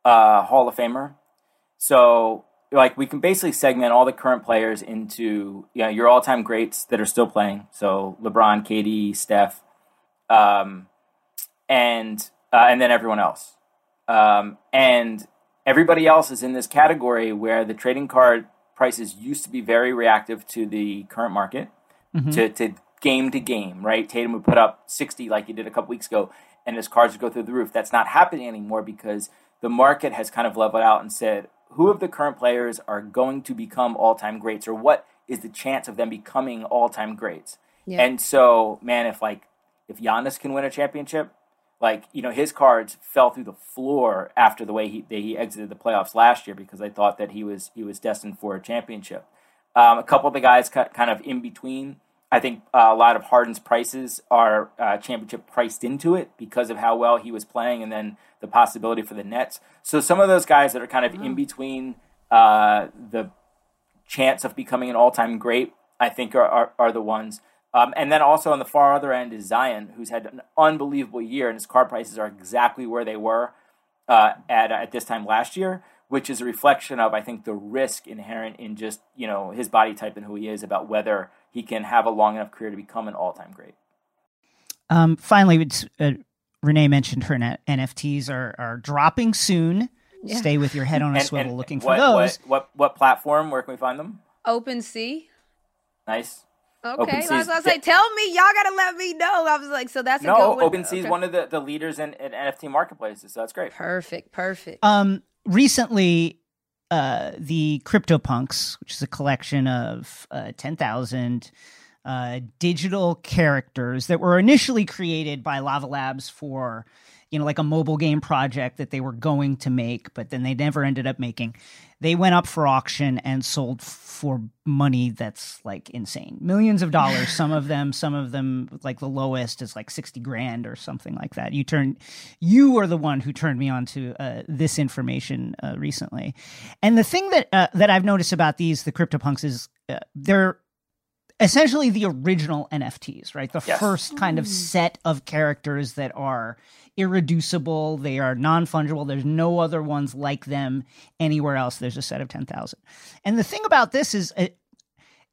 uh, Hall of Famer. So like we can basically segment all the current players into you know your all time greats that are still playing. So LeBron, KD, Steph, um, and uh, and then everyone else. Um, and everybody else is in this category where the trading card prices used to be very reactive to the current market mm-hmm. to, to game to game, right? Tatum would put up 60 like he did a couple weeks ago, and his cards would go through the roof. That's not happening anymore because the market has kind of leveled out and said, who of the current players are going to become all time greats, or what is the chance of them becoming all time greats? Yeah. And so, man, if like if Giannis can win a championship, like you know his cards fell through the floor after the way he they, he exited the playoffs last year because I thought that he was he was destined for a championship. Um, a couple of the guys ki- kind of in between. I think uh, a lot of Harden's prices are uh, championship priced into it because of how well he was playing, and then the possibility for the Nets. So some of those guys that are kind of in between uh, the chance of becoming an all-time great, I think are are, are the ones. Um, and then also on the far other end is Zion, who's had an unbelievable year, and his card prices are exactly where they were uh, at at this time last year, which is a reflection of I think the risk inherent in just you know his body type and who he is about whether he can have a long enough career to become an all-time great. Um, finally, it's, uh, Renee mentioned her N- NFTs are are dropping soon. Yeah. Stay with your head on a And- swivel, and looking for what, those. What, what what platform? Where can we find them? OpenSea. Nice. Okay, I was gonna say, tell me, y'all gotta let me know. I was like, so that's no. a good OpenSea is okay. one of the, the leaders in, in NFT marketplaces, so that's great. Perfect, perfect. Um, recently, uh, the CryptoPunks, which is a collection of uh, ten thousand uh, digital characters that were initially created by Larva Labs for, you know, like a mobile game project that they were going to make, but then they never ended up making. They went up for auction and sold for money that's like insane, millions of dollars. some of them, some of them, like the lowest is like sixty grand or something like that. You turn, you are the one who turned me on to uh, this information uh, recently, and the thing that uh, that I've noticed about these the CryptoPunks is uh, they're essentially the original NFTs, right? The Yes. first kind of mm. set of characters that are irreducible, they are non fungible. There's no other ones like them anywhere else. There's a set of 10,000. And the thing about this is it,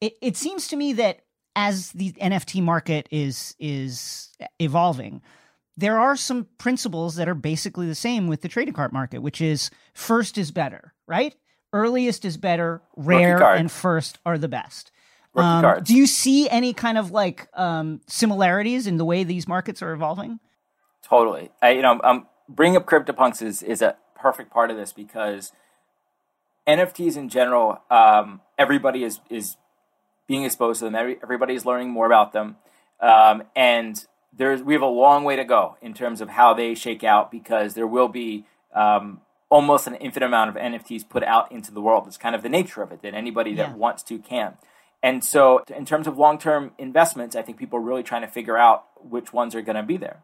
it, it seems to me that as the NFT market is is evolving, there are some principles that are basically the same with the trading card market, which is first is better, right? Earliest is better, rare and first are the best. Rookie Um, cards. do you see any kind of like um, similarities in the way these markets are evolving? Totally. I, you know, um, bringing up CryptoPunks is, is a perfect part of this because NFTs in general, um, everybody is is being exposed to them. Every, everybody is learning more about them, um, and there's we have a long way to go in terms of how they shake out because there will be um, almost an infinite amount of NFTs put out into the world. It's kind of the nature of it that anybody that wants to can. And so, in terms of long term investments, I think people are really trying to figure out which ones are going to be there.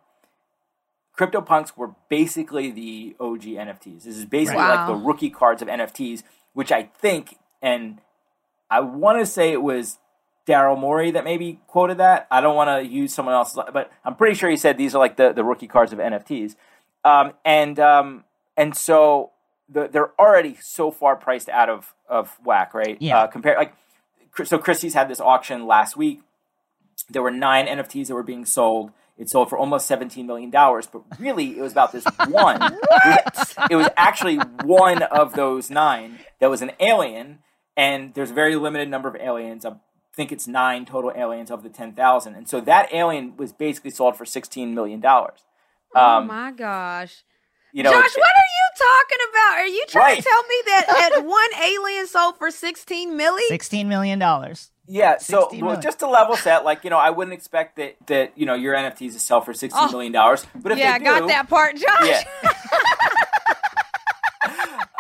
CryptoPunks were basically the OG NFTs. This is basically like the rookie cards of NFTs, which I think, and I want to say it was Daryl Morey that maybe quoted that. I don't want to use someone else, but I'm pretty sure he said these are like the, the rookie cards of NFTs. Um, and um, and so the, they're already so far priced out of, of whack, right? Yeah. Uh, compare like so Christie's had this auction last week. There were nine NFTs that were being sold. It sold for almost seventeen million dollars, but really it was about this one. It was actually one of those nine that was an alien, and there's a very limited number of aliens. I think it's nine total aliens of the ten thousand, and so that alien was basically sold for sixteen million dollars. oh Um, my gosh. You know, Josh, what are you talking about? Are you trying Right. to tell me that at one alien sold for sixteen million? Sixteen million dollars. Yeah, so well, just to level set, like you know, I wouldn't expect that that you know your NFTs to sell for sixteen Oh. million dollars, but if yeah, I they got that part, Josh. Yeah.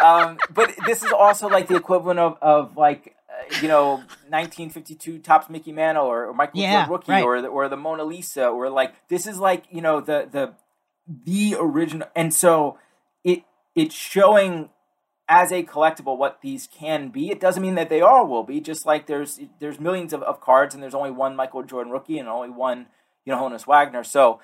um, but this is also like the equivalent of, of like uh, you know 1952 Topps Mickey Mantle or, or Michael Yeah, Jordan rookie right. or the, or the Mona Lisa or like this is like you know the the the original and so it it's showing as a collectible what these can be. It doesn't mean that they all will be. Just like there's there's millions of, of cards and there's only one Michael Jordan rookie and only one you know Honus Wagner. So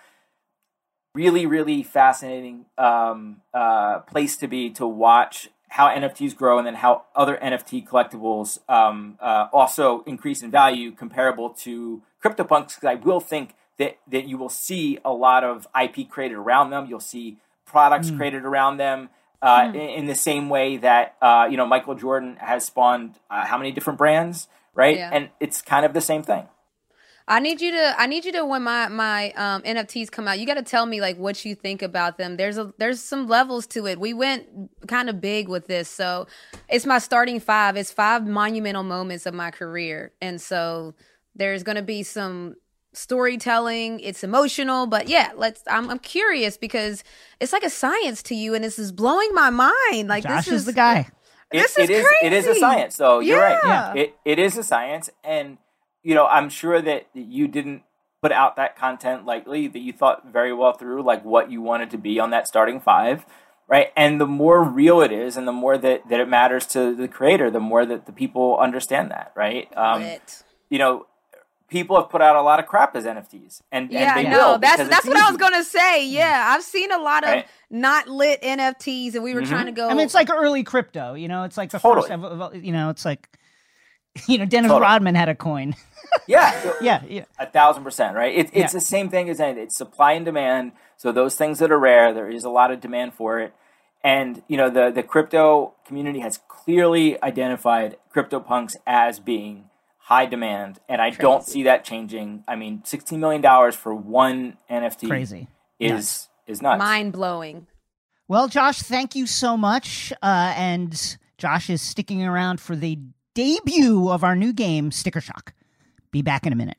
really really fascinating um, uh, place to be to watch how NFTs grow and then how other NFT collectibles um, uh, also increase in value comparable to CryptoPunks. Because I will think that that you will see a lot of IP created around them. You'll see products created around them. Uh, in, in the same way that uh, you know Michael Jordan has spawned uh, how many different brands, right? Yeah. And it's kind of the same thing. I need you to I need you to when my my um NFTs come out, you got to tell me like what you think about them. There's a there's some levels to it. We went kind of big with this. So, it's my starting 5. It's 5 monumental moments of my career. And so there's going to be some storytelling, it's emotional, but yeah, let's I'm I'm curious because it's like a science to you and this is blowing my mind. Like Josh this is the guy. This it, is it is it is a science though you're right Yeah. it, it is a science and you know i'm sure that you didn't put out that content lightly that you thought very well through like what you wanted to be on that starting five right and the more real it is and the more that, that it matters to the creator the more that the people understand that right um, Lit. you know people have put out a lot of crap as nfts and, Yeah, and they I know. That's that's it's what I was gonna say. Yeah, mm-hmm. I've seen a lot of Right. not lit NFTs, and we were mm-hmm. trying to go. I mean, it's like early crypto. You know, it's like the Totally. first. Of, of- you know, it's like, you know, Dennis Totally. Rodman had a coin. yeah yeah, yeah. A thousand percent, right? It, it's Yeah. the same thing as anything. It's supply and demand. So those things that are rare, there is a lot of demand for it. And you know, the the crypto community has clearly identified CryptoPunks as being high demand, and I don't see that changing. I mean, sixteen million dollars for one NFT Crazy. is Nuts. is nuts. Mind blowing. Well, Josh, thank you so much. Uh, and Josh is sticking around for the debut of our new game, Sticker Shock. Be back in a minute.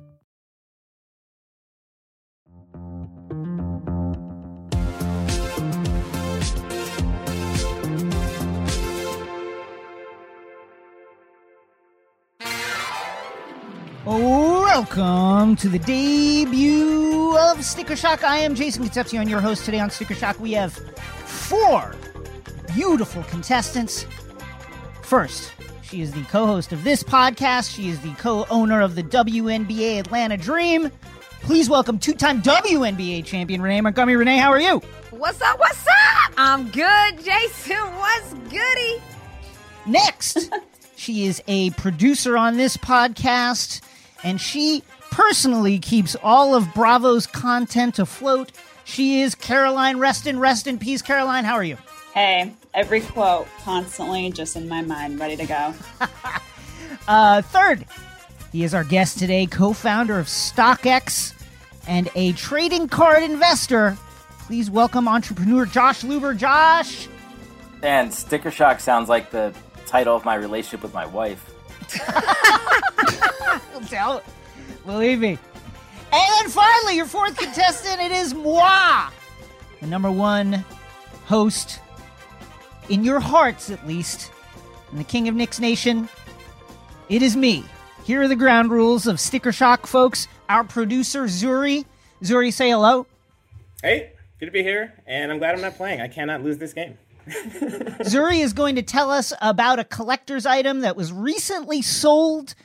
Welcome to the debut of Sticker Shock. I am Jason Concepcion, your host today on Sticker Shock. We have four beautiful contestants. First, she is the co host of this podcast. She is the co owner of the WNBA Atlanta Dream. Please welcome two time WNBA champion Renee Montgomery. Renee, how are you? What's up? What's up? I'm good, Jason. What's goody? Next, she is a producer on this podcast, and she personally keeps all of Bravo's content afloat. She is Caroline Reston. Rest in peace, Caroline. How are you? Hey, every quote constantly just in my mind, ready to go. Uh, third, he is our guest today, co founder of StockX and a trading card investor. Please welcome entrepreneur Josh Luber. Josh. And sticker shock sounds like the title of my relationship with my wife. Tell, believe me. And finally, your fourth contestant, it is moi, the number one host in your hearts, at least, and the king of Knicks Nation. It is me. Here are the ground rules of Sticker Shock, folks. Our producer, Zuri. Zuri, say hello. Hey, good to be here, and I'm glad I'm not playing. I cannot lose this game. Zuri is going to tell us about a collector's item that was recently sold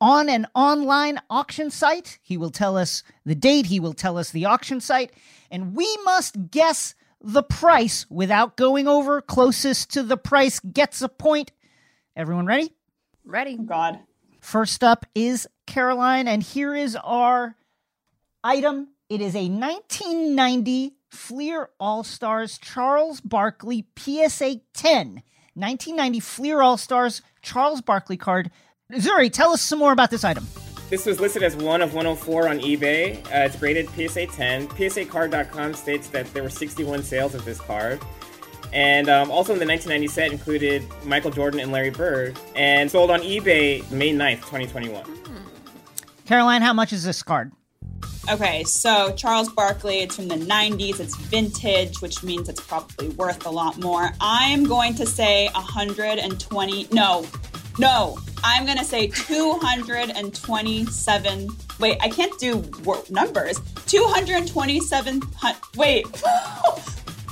on an online auction site. He will tell us the date, he will tell us the auction site, and we must guess the price without going over. Closest to the price gets a point. Everyone ready? Ready. Oh, God. First up is Caroline, and here is our item. It is a 1990 Fleer All Stars Charles Barkley PSA 10. 1990 Fleer All Stars Charles Barkley card. Zuri, tell us some more about this item. This was listed as one of 104 on eBay. Uh, it's graded PSA 10. PSAcard.com states that there were 61 sales of this card. And um, also in the 1990 set included Michael Jordan and Larry Bird, and sold on eBay May 9th, 2021. Caroline, how much is this card? Okay, so Charles Barkley, it's from the 90s, it's vintage, which means it's probably worth a lot more. I'm going to say 120. No, no, I'm going to say 227. Wait, I can't do numbers. 227. hun- Wait.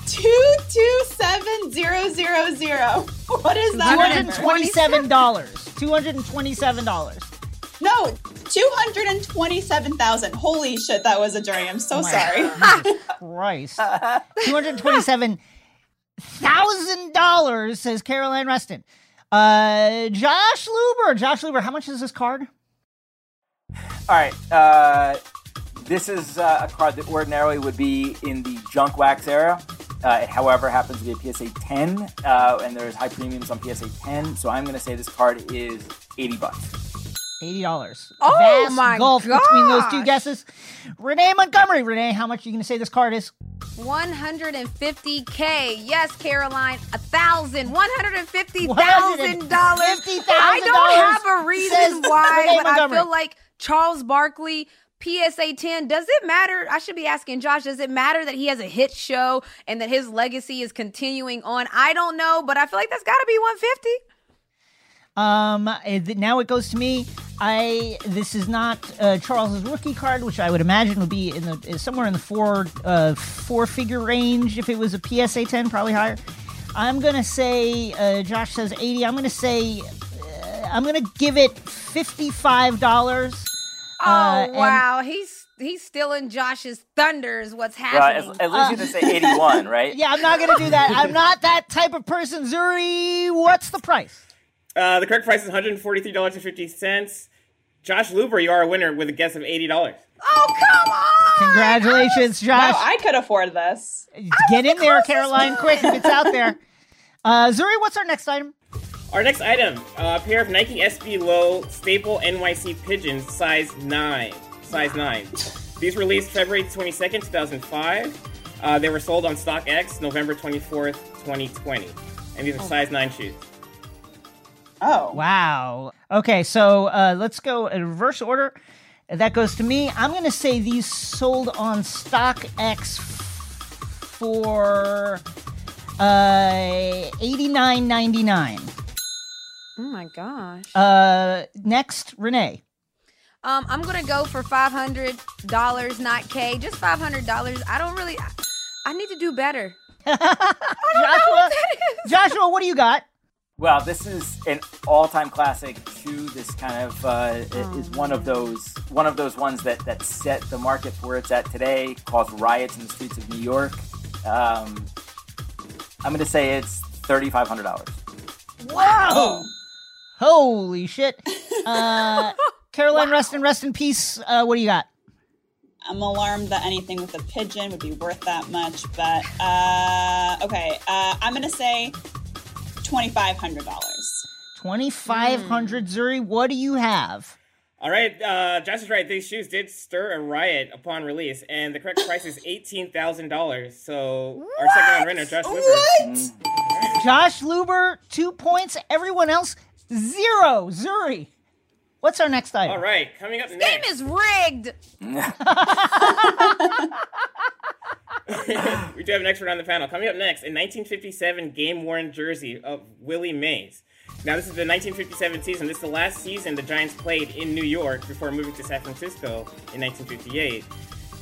227000. What is that? number? $227. $227. No, 227,000. Holy shit, that was a dream. I'm so sorry. Christ. $227,000, says Caroline Reston. Uh, Josh Luber. Josh Luber, how much is this card? All right. Uh, this is uh, a card that ordinarily would be in the junk wax era. Uh, it, however, happens to be a PSA 10, uh, and there's high premiums on PSA 10. So I'm going to say this card is 80 bucks. Eighty dollars. Oh Vast my gulf between those two guesses. Renee Montgomery. Renee, how much are you going to say this card is? 150k. Yes, Caroline. A thousand. One hundred and fifty thousand dollars. $150,000 I don't have a reason why, Renee but I feel like Charles Barkley. PSA 10, does it matter? I should be asking Josh, does it matter that he has a hit show and that his legacy is continuing on? I don't know, but I feel like that's got to be 150. Um, now it goes to me. I this is not uh, Charles's rookie card, which I would imagine would be in the somewhere in the four uh, four figure range. If it was a PSA ten, probably higher. I'm gonna say uh, Josh says eighty. I'm gonna say uh, I'm gonna give it fifty five dollars. Oh, wow. He's he's stealing Josh's thunders. What's Well, happening? at, at least you didn't say 81, right? Yeah, I'm not gonna do that. I'm not that type of person. Zuri, what's the price? Uh, the correct price is $143.50. Josh Luber, you are a winner with a guess of $80. Oh, come on! Congratulations, Josh. Wow, I could afford this. Get in there, Caroline, quick if it's out there. Uh, Zuri, what's our next item? Our next item, uh, a pair of Nike SB Low Staple NYC Pigeons, size 9. Size 9. These released February 22nd, 2005. Uh, they were sold on StockX November 24th, 2020. And these are size 9 shoes. Oh. Wow. Okay, so uh, let's go in reverse order. That goes to me. I'm going to say these sold on StockX for uh, eighty nine ninety nine. Oh my gosh. Uh, next, Renee. Um, I'm gonna go for five hundred dollars, not K, just five hundred dollars. I don't really. I, I need to do better. Joshua, Joshua, what do you got? Well, this is an all-time classic shoe. This kind of uh, is one of those one of those ones that that set the market for where it's at today. Caused riots in the streets of New York. Um, I'm going to say it's thirty-five hundred dollars. Wow. Holy shit. Uh, Caroline, rest in rest in peace. Uh, what do you got? I'm alarmed that anything with a pigeon would be worth that much, but uh, okay. Uh, I'm gonna say twenty five hundred dollars. Twenty five hundred. Zuri, what do you have? All right, uh, Josh is right. These shoes did stir a riot upon release, and the correct price is eighteen thousand dollars. So our second round winner, Josh Luber. What? Josh Luber, two points. Everyone else, zero. Zuri, what's our next item? All right, coming up Game next. Game is rigged. we do have an expert on the panel. Coming up next, a 1957 game worn jersey of Willie Mays. Now, this is the 1957 season. This is the last season the Giants played in New York before moving to San Francisco in 1958.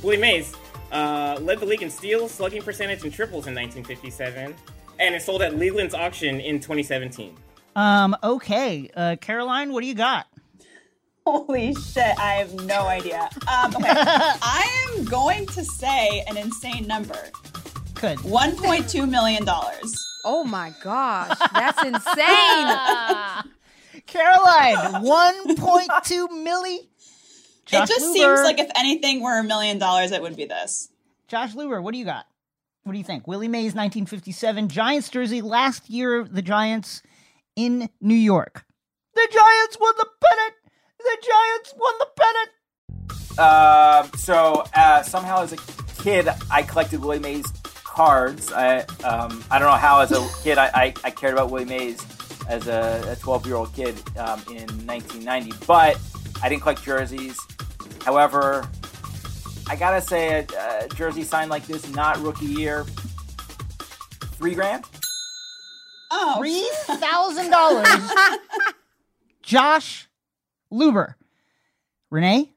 Willie Mays uh, led the league in steals, slugging percentage, and triples in 1957, and it sold at Leland's auction in 2017. Um, okay. Uh, Caroline, what do you got? Holy shit, I have no idea. Um, okay, I am going to say an insane number. Good. $1.2 million. Oh my gosh, that's insane. Caroline, one point two milli. it just Luber. seems like if anything were a million dollars, it would be this. Josh Luber, what do you got? What do you think? Willie Mays, 1957 Giants jersey. Last year, the Giants in New York. The Giants won the pennant. The Giants won the pennant. Um, so uh, somehow as a kid, I collected Willie Mays cards. I um, I don't know how as a kid I, I, I cared about Willie Mays as a 12 year old kid um, in 1990, but I didn't collect jerseys. However, I gotta say a, a jersey signed like this, not rookie year, three grand. Oh, Three thousand dollars. Josh Luber. Renee.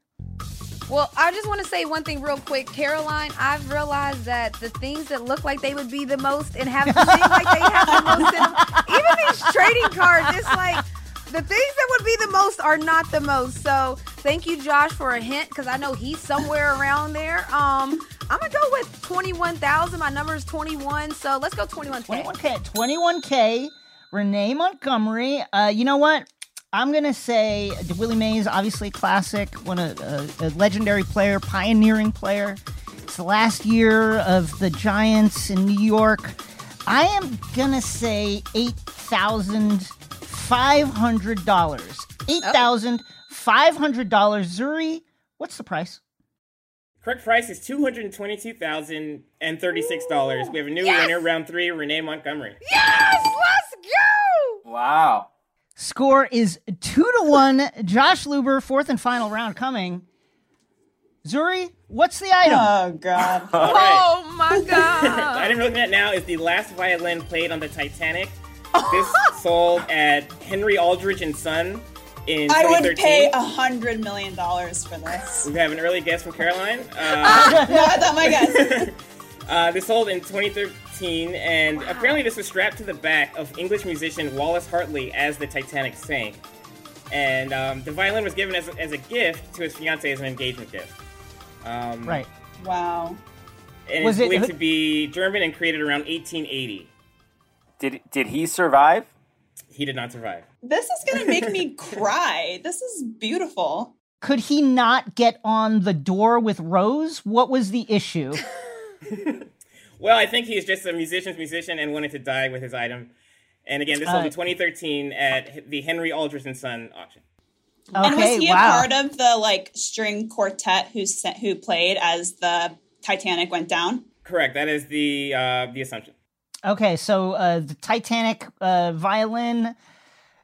Well, I just want to say one thing real quick, Caroline. I've realized that the things that look like they would be the most and have to seem like they have the most in them, even these trading cards, it's like the things that would be the most are not the most. So thank you, Josh, for a hint because I know he's somewhere around there. Um, I'm gonna go with twenty-one thousand. My number is twenty-one, so let's go twenty-one. 21K. 21K. Renee Montgomery. Uh, you know what? I'm going to say Willie Mays, obviously a classic, one of a, a legendary player, pioneering player. It's the last year of the Giants in New York. I am going to say $8,500. $8,500. five hundred dollars. Zuri, what's the price? Correct price is two hundred twenty-two thousand and thirty-six dollars. We have a new Yes! winner, round three, Renee Montgomery. Yes, let's go. Wow. Score is two to one. Josh Luber, fourth and final round coming. Zuri, what's the item? Oh God. All right. Oh my the god. item we're looking at now is the last violin played on the Titanic. This sold at Henry Aldridge and Son in I would pay a hundred million dollars for this. We have an early guess from Caroline. Uh, no, I thought my guess. uh, this sold in 2013, and apparently this was strapped to the back of English musician Wallace Hartley as the Titanic sank. And um, the violin was given as, as a gift to his fiancee as an engagement gift. Um, Right. Wow. And Was it's it- believed to be German and created around 1880. Did did he survive? He did not survive. This is gonna make me cry. This is beautiful. Could he not get on the door with Rose? What was the issue? Well, I think he's just a musician's musician and wanted to die with his item. And again, this sold Uh, in 2013 at the Henry Aldridge and Son auction. Okay, and was Okay, he wow. a part of the like string quartet who sent, who played as the Titanic went down? Correct. That is the uh, the assumption. Okay, so uh, the Titanic uh, violin.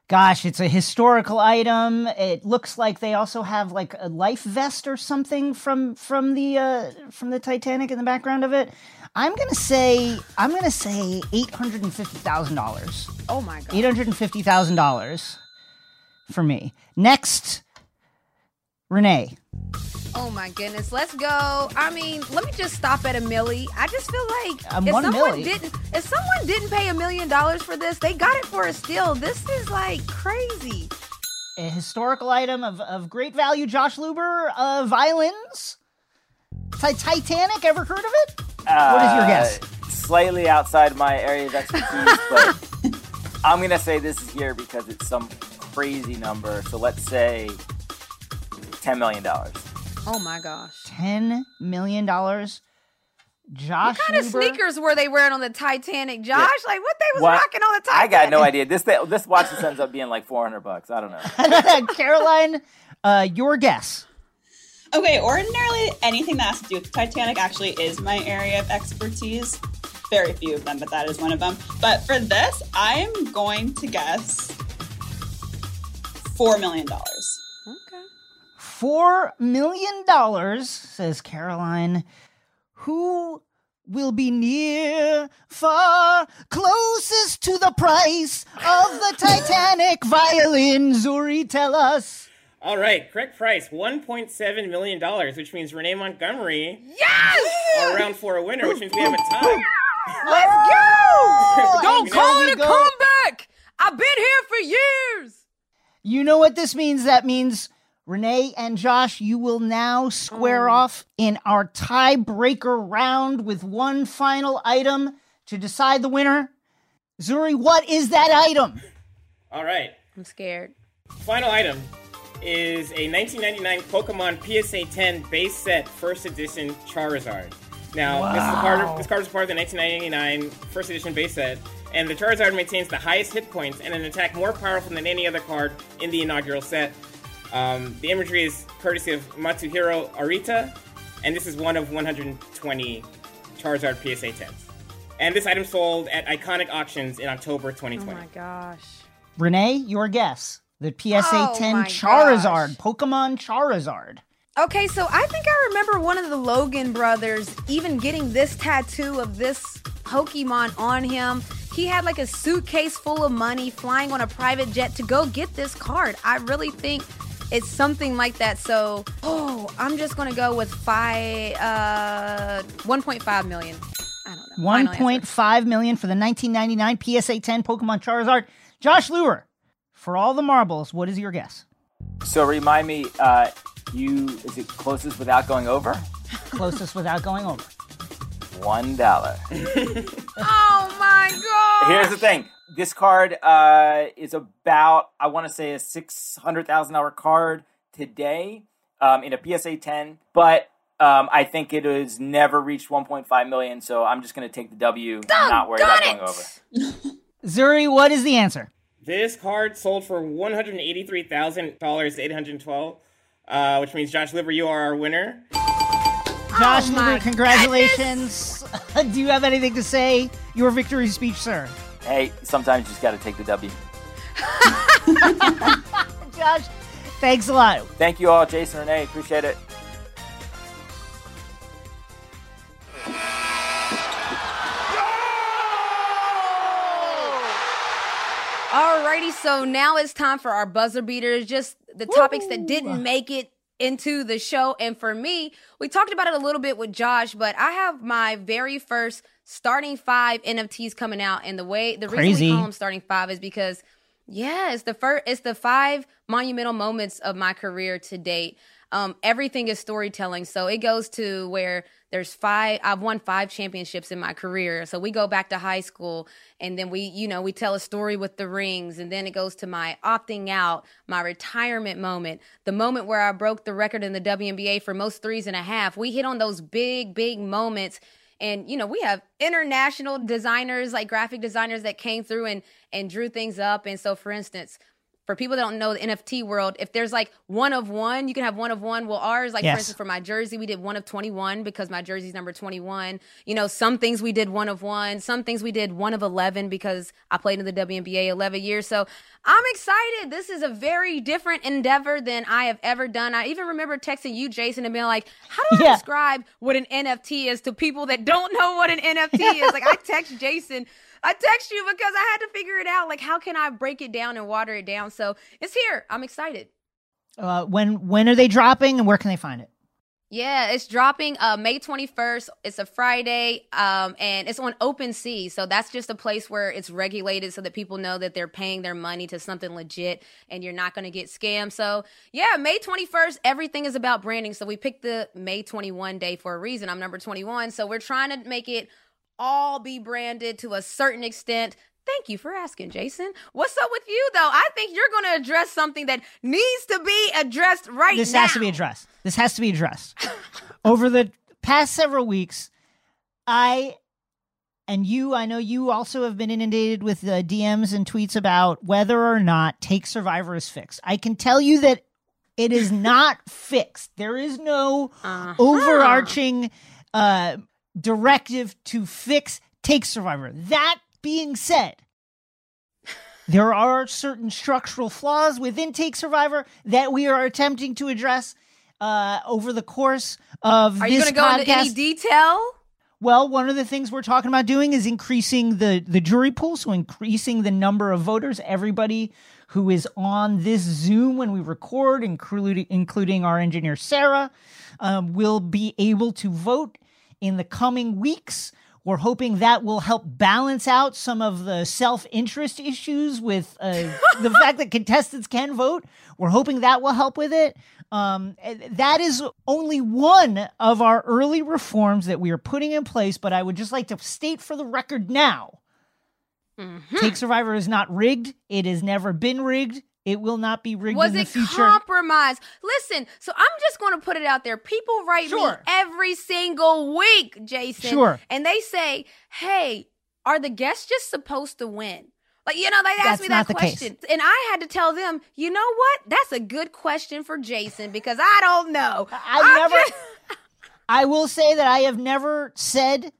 Gosh, it's a historical item. It looks like they also have like a life vest or something from from the uh, from the Titanic in the background of it. I'm gonna say I'm gonna say eight hundred and fifty thousand dollars. Oh my god. Eight hundred and fifty thousand dollars for me. Next, Renee. Oh my goodness, let's go. I mean, let me just stop at a milli. I just feel like Um, if one someone milli. didn't if someone didn't pay a million dollars for this, they got it for a steal. This is like crazy. a historical item of, of great value. Josh Luber, uh, violins. Ti- Titanic, ever heard of it? What is your guess? Uh, Slightly outside my area of expertise, but I'm gonna say this is here because it's some crazy number. So let's say ten million dollars. Oh my gosh. Ten million dollars. Josh What kind of sneakers were they wearing on the Titanic, Josh? Like what they was What? rocking on the Titanic? I got no idea. This this watch just ends up being like four hundred bucks. I don't know. Caroline, uh, your guess. Okay, ordinarily anything that has to do with the Titanic actually is my area of expertise. Very few of them, but that is one of them. But for this, I'm going to guess four million dollars. Okay. Four million dollars, says Caroline. Who will be near, far, closest to the price of the Titanic violin? Zuri, tell us. All right, correct price $1.7 million, which means Renee Montgomery Yes! are around for a winner, which means we have a tie. Let's go! Don't call it a go. comeback. I've been here for years. You know what this means? That means Renee and Josh, you will now square oh. off in our tiebreaker round with one final item to decide the winner. Zuri, what is that item? All right, I'm scared. final item is a 1999 Pokemon PSA 10 base set first edition Charizard. Now, this, is a card, this card is part of the 1999 first edition base set, and the Charizard maintains the highest hit points and an attack more powerful than any other card in the inaugural set. Um, the imagery is courtesy of Mitsuhiro Arita, and this is one of 120 Charizard PSA 10s. And this item sold at iconic auctions in October 2020. Oh 2020. my gosh. Renee, your guess. The PSA Oh 10 my Charizard, Pokemon Charizard. Okay, so I think I remember one of the Logan brothers even getting this tattoo of this Pokemon on him. He had like a suitcase full of money flying on a private jet to go get this card. I really think it's something like that. So, oh, I'm just gonna go with five, uh, 1.5 million. I don't know. 1.5 million for the 1999 PSA 10 Pokemon Charizard. Josh Luber, for all the marbles, what is your guess? So remind me, uh, you is it closest without going over? Closest without going over. One dollar. Oh my god! Here's the thing. This card uh, is about, I want to say, a six hundred thousand dollar card today um, in a PSA ten, but um, I think it has never reached one point five million. So I'm just going to take the W, and not worry about going over. Zuri, what is the answer? This card sold for one hundred eighty-three thousand dollars, eight hundred twelve, uh, which means Josh Luber, you are our winner. Josh Oh my Luber, congratulations. Do you have anything to say? Your victory speech, sir. Hey, sometimes you just got to take the W. Josh, thanks a lot. Thank you all, Jason Renee. Appreciate it. Alrighty, so now it's time for our buzzer beaters, just the topics that didn't make it into the show. And for me, we talked about it a little bit with Josh, but I have my very first starting five NFTs coming out. And the way the reason Crazy. we call them starting five is because yeah, it's the first it's the five monumental moments of my career to date. Um, everything is storytelling. So it goes to where there's five, I've won five championships in my career. So we go back to high school and then we, you know, we tell a story with the rings. And then it goes to my opting out, my retirement moment, the moment where I broke the record in the WNBA for most threes and a half. We hit on those big, big moments and you know we have international designers like graphic designers that came through and and drew things up and so for instance for people that don't know the NFT world, if there's like one of one, you can have one of one. Well, ours, like Yes. for instance, for my jersey, we did one of 21 because my jersey's number 21. You know, some things we did one of one, some things we did one of 11 because I played in the WNBA 11 years. So I'm excited. This is a very different endeavor than I have ever done. I even remember texting you, Jason, and being like, how do I Yeah. describe what an NFT is to people that don't know what an NFT is? Like, I text Jason. I text you because I had to figure it out. Like, how can I break it down and water it down? So it's here. I'm excited. Uh, when when are they dropping and where can they find it? Yeah, it's dropping uh, May 21st. It's a Friday, um, and it's on OpenSea. So that's just a place where it's regulated so that people know that they're paying their money to something legit and you're not going to get scammed. So, yeah, May 21st, everything is about branding. So we picked the May 21 day for a reason. I'm number 21. So we're trying to make it all be branded to a certain extent. Thank you for asking, Jason. What's up with you, though? I think you're going to address something that needs to be addressed right this now. This has to be addressed. This has to be addressed. Over the past several weeks, I and you, I know you also have been inundated with uh, DMs and tweets about whether or not Take Survivor is fixed. I can tell you that it is not fixed. There is no Uh-huh. overarching uh, directive to fix Take Survivor. That being said, there are certain structural flaws within Take Survivor that we are attempting to address uh, over the course of Are you this going to go podcast. into any detail? Well, one of the things we're talking about doing is increasing the the jury pool, so increasing the number of voters. Everybody who is on this Zoom when we record, including including our engineer Sarah, um, will be able to vote in the coming weeks. We're hoping that will help balance out some of the self interest issues with uh, the fact that contestants can vote. We're hoping that will help with it. Um, that is only one of our early reforms that we are putting in place, but I would just like to state for the record now Mm-hmm. Take Survivor is not rigged. It has never been rigged. It will not be rigged Was in the it future. compromised? Listen, so I'm just going to put it out there. People write me every single week, Jason. Sure. And they say, hey, are the guests just supposed to win? Like, you know, they asked That's me that the case. question. And I had to tell them, you know what? That's a good question for Jason because I don't know. I never. just- I will say that I have never said,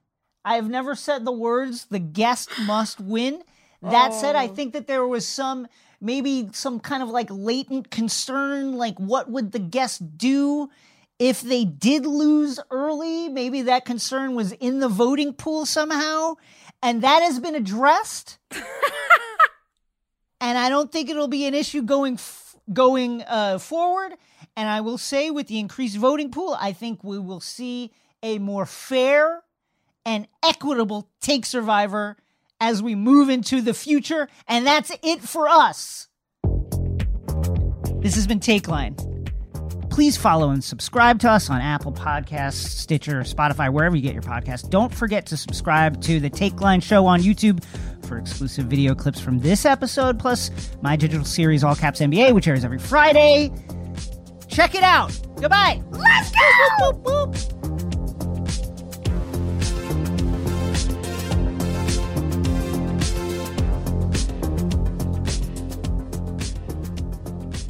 I have never said the words "the guest must win." That said, I Oh. think that there was some, maybe some kind of like latent concern, like what would the guest do if they did lose early? Maybe that concern was in the voting pool somehow, and that has been addressed. and I don't think it'll be an issue going f- going uh, forward. And I will say, with the increased voting pool, I think we will see a more fair and equitable take survivor as we move into the future. And that's it for us. This has been Takeline. Please follow and subscribe to us on Apple Podcasts, Stitcher, Spotify, wherever you get your podcasts. Don't forget to subscribe to the Takeline Show on YouTube for exclusive video clips from this episode, plus my digital series, All Caps NBA, which airs every Friday. Check it out. Goodbye. Let's go!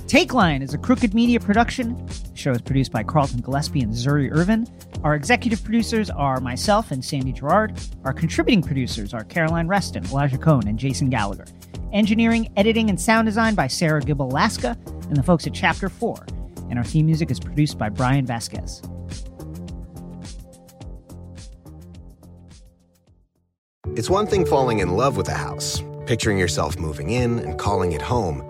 Takeline is a crooked media production. The show is produced by Carlton Gillespie and Zuri Irvin. Our executive producers are myself and Sandy Girard. Our contributing producers are Caroline Reston, Elijah Cohn, and Jason Gallagher. Engineering, editing, and sound design by Sarah Gibble Laska and the folks at Chapter 4. And our theme music is produced by Brian Vasquez. It's one thing falling in love with a house, picturing yourself moving in and calling it home,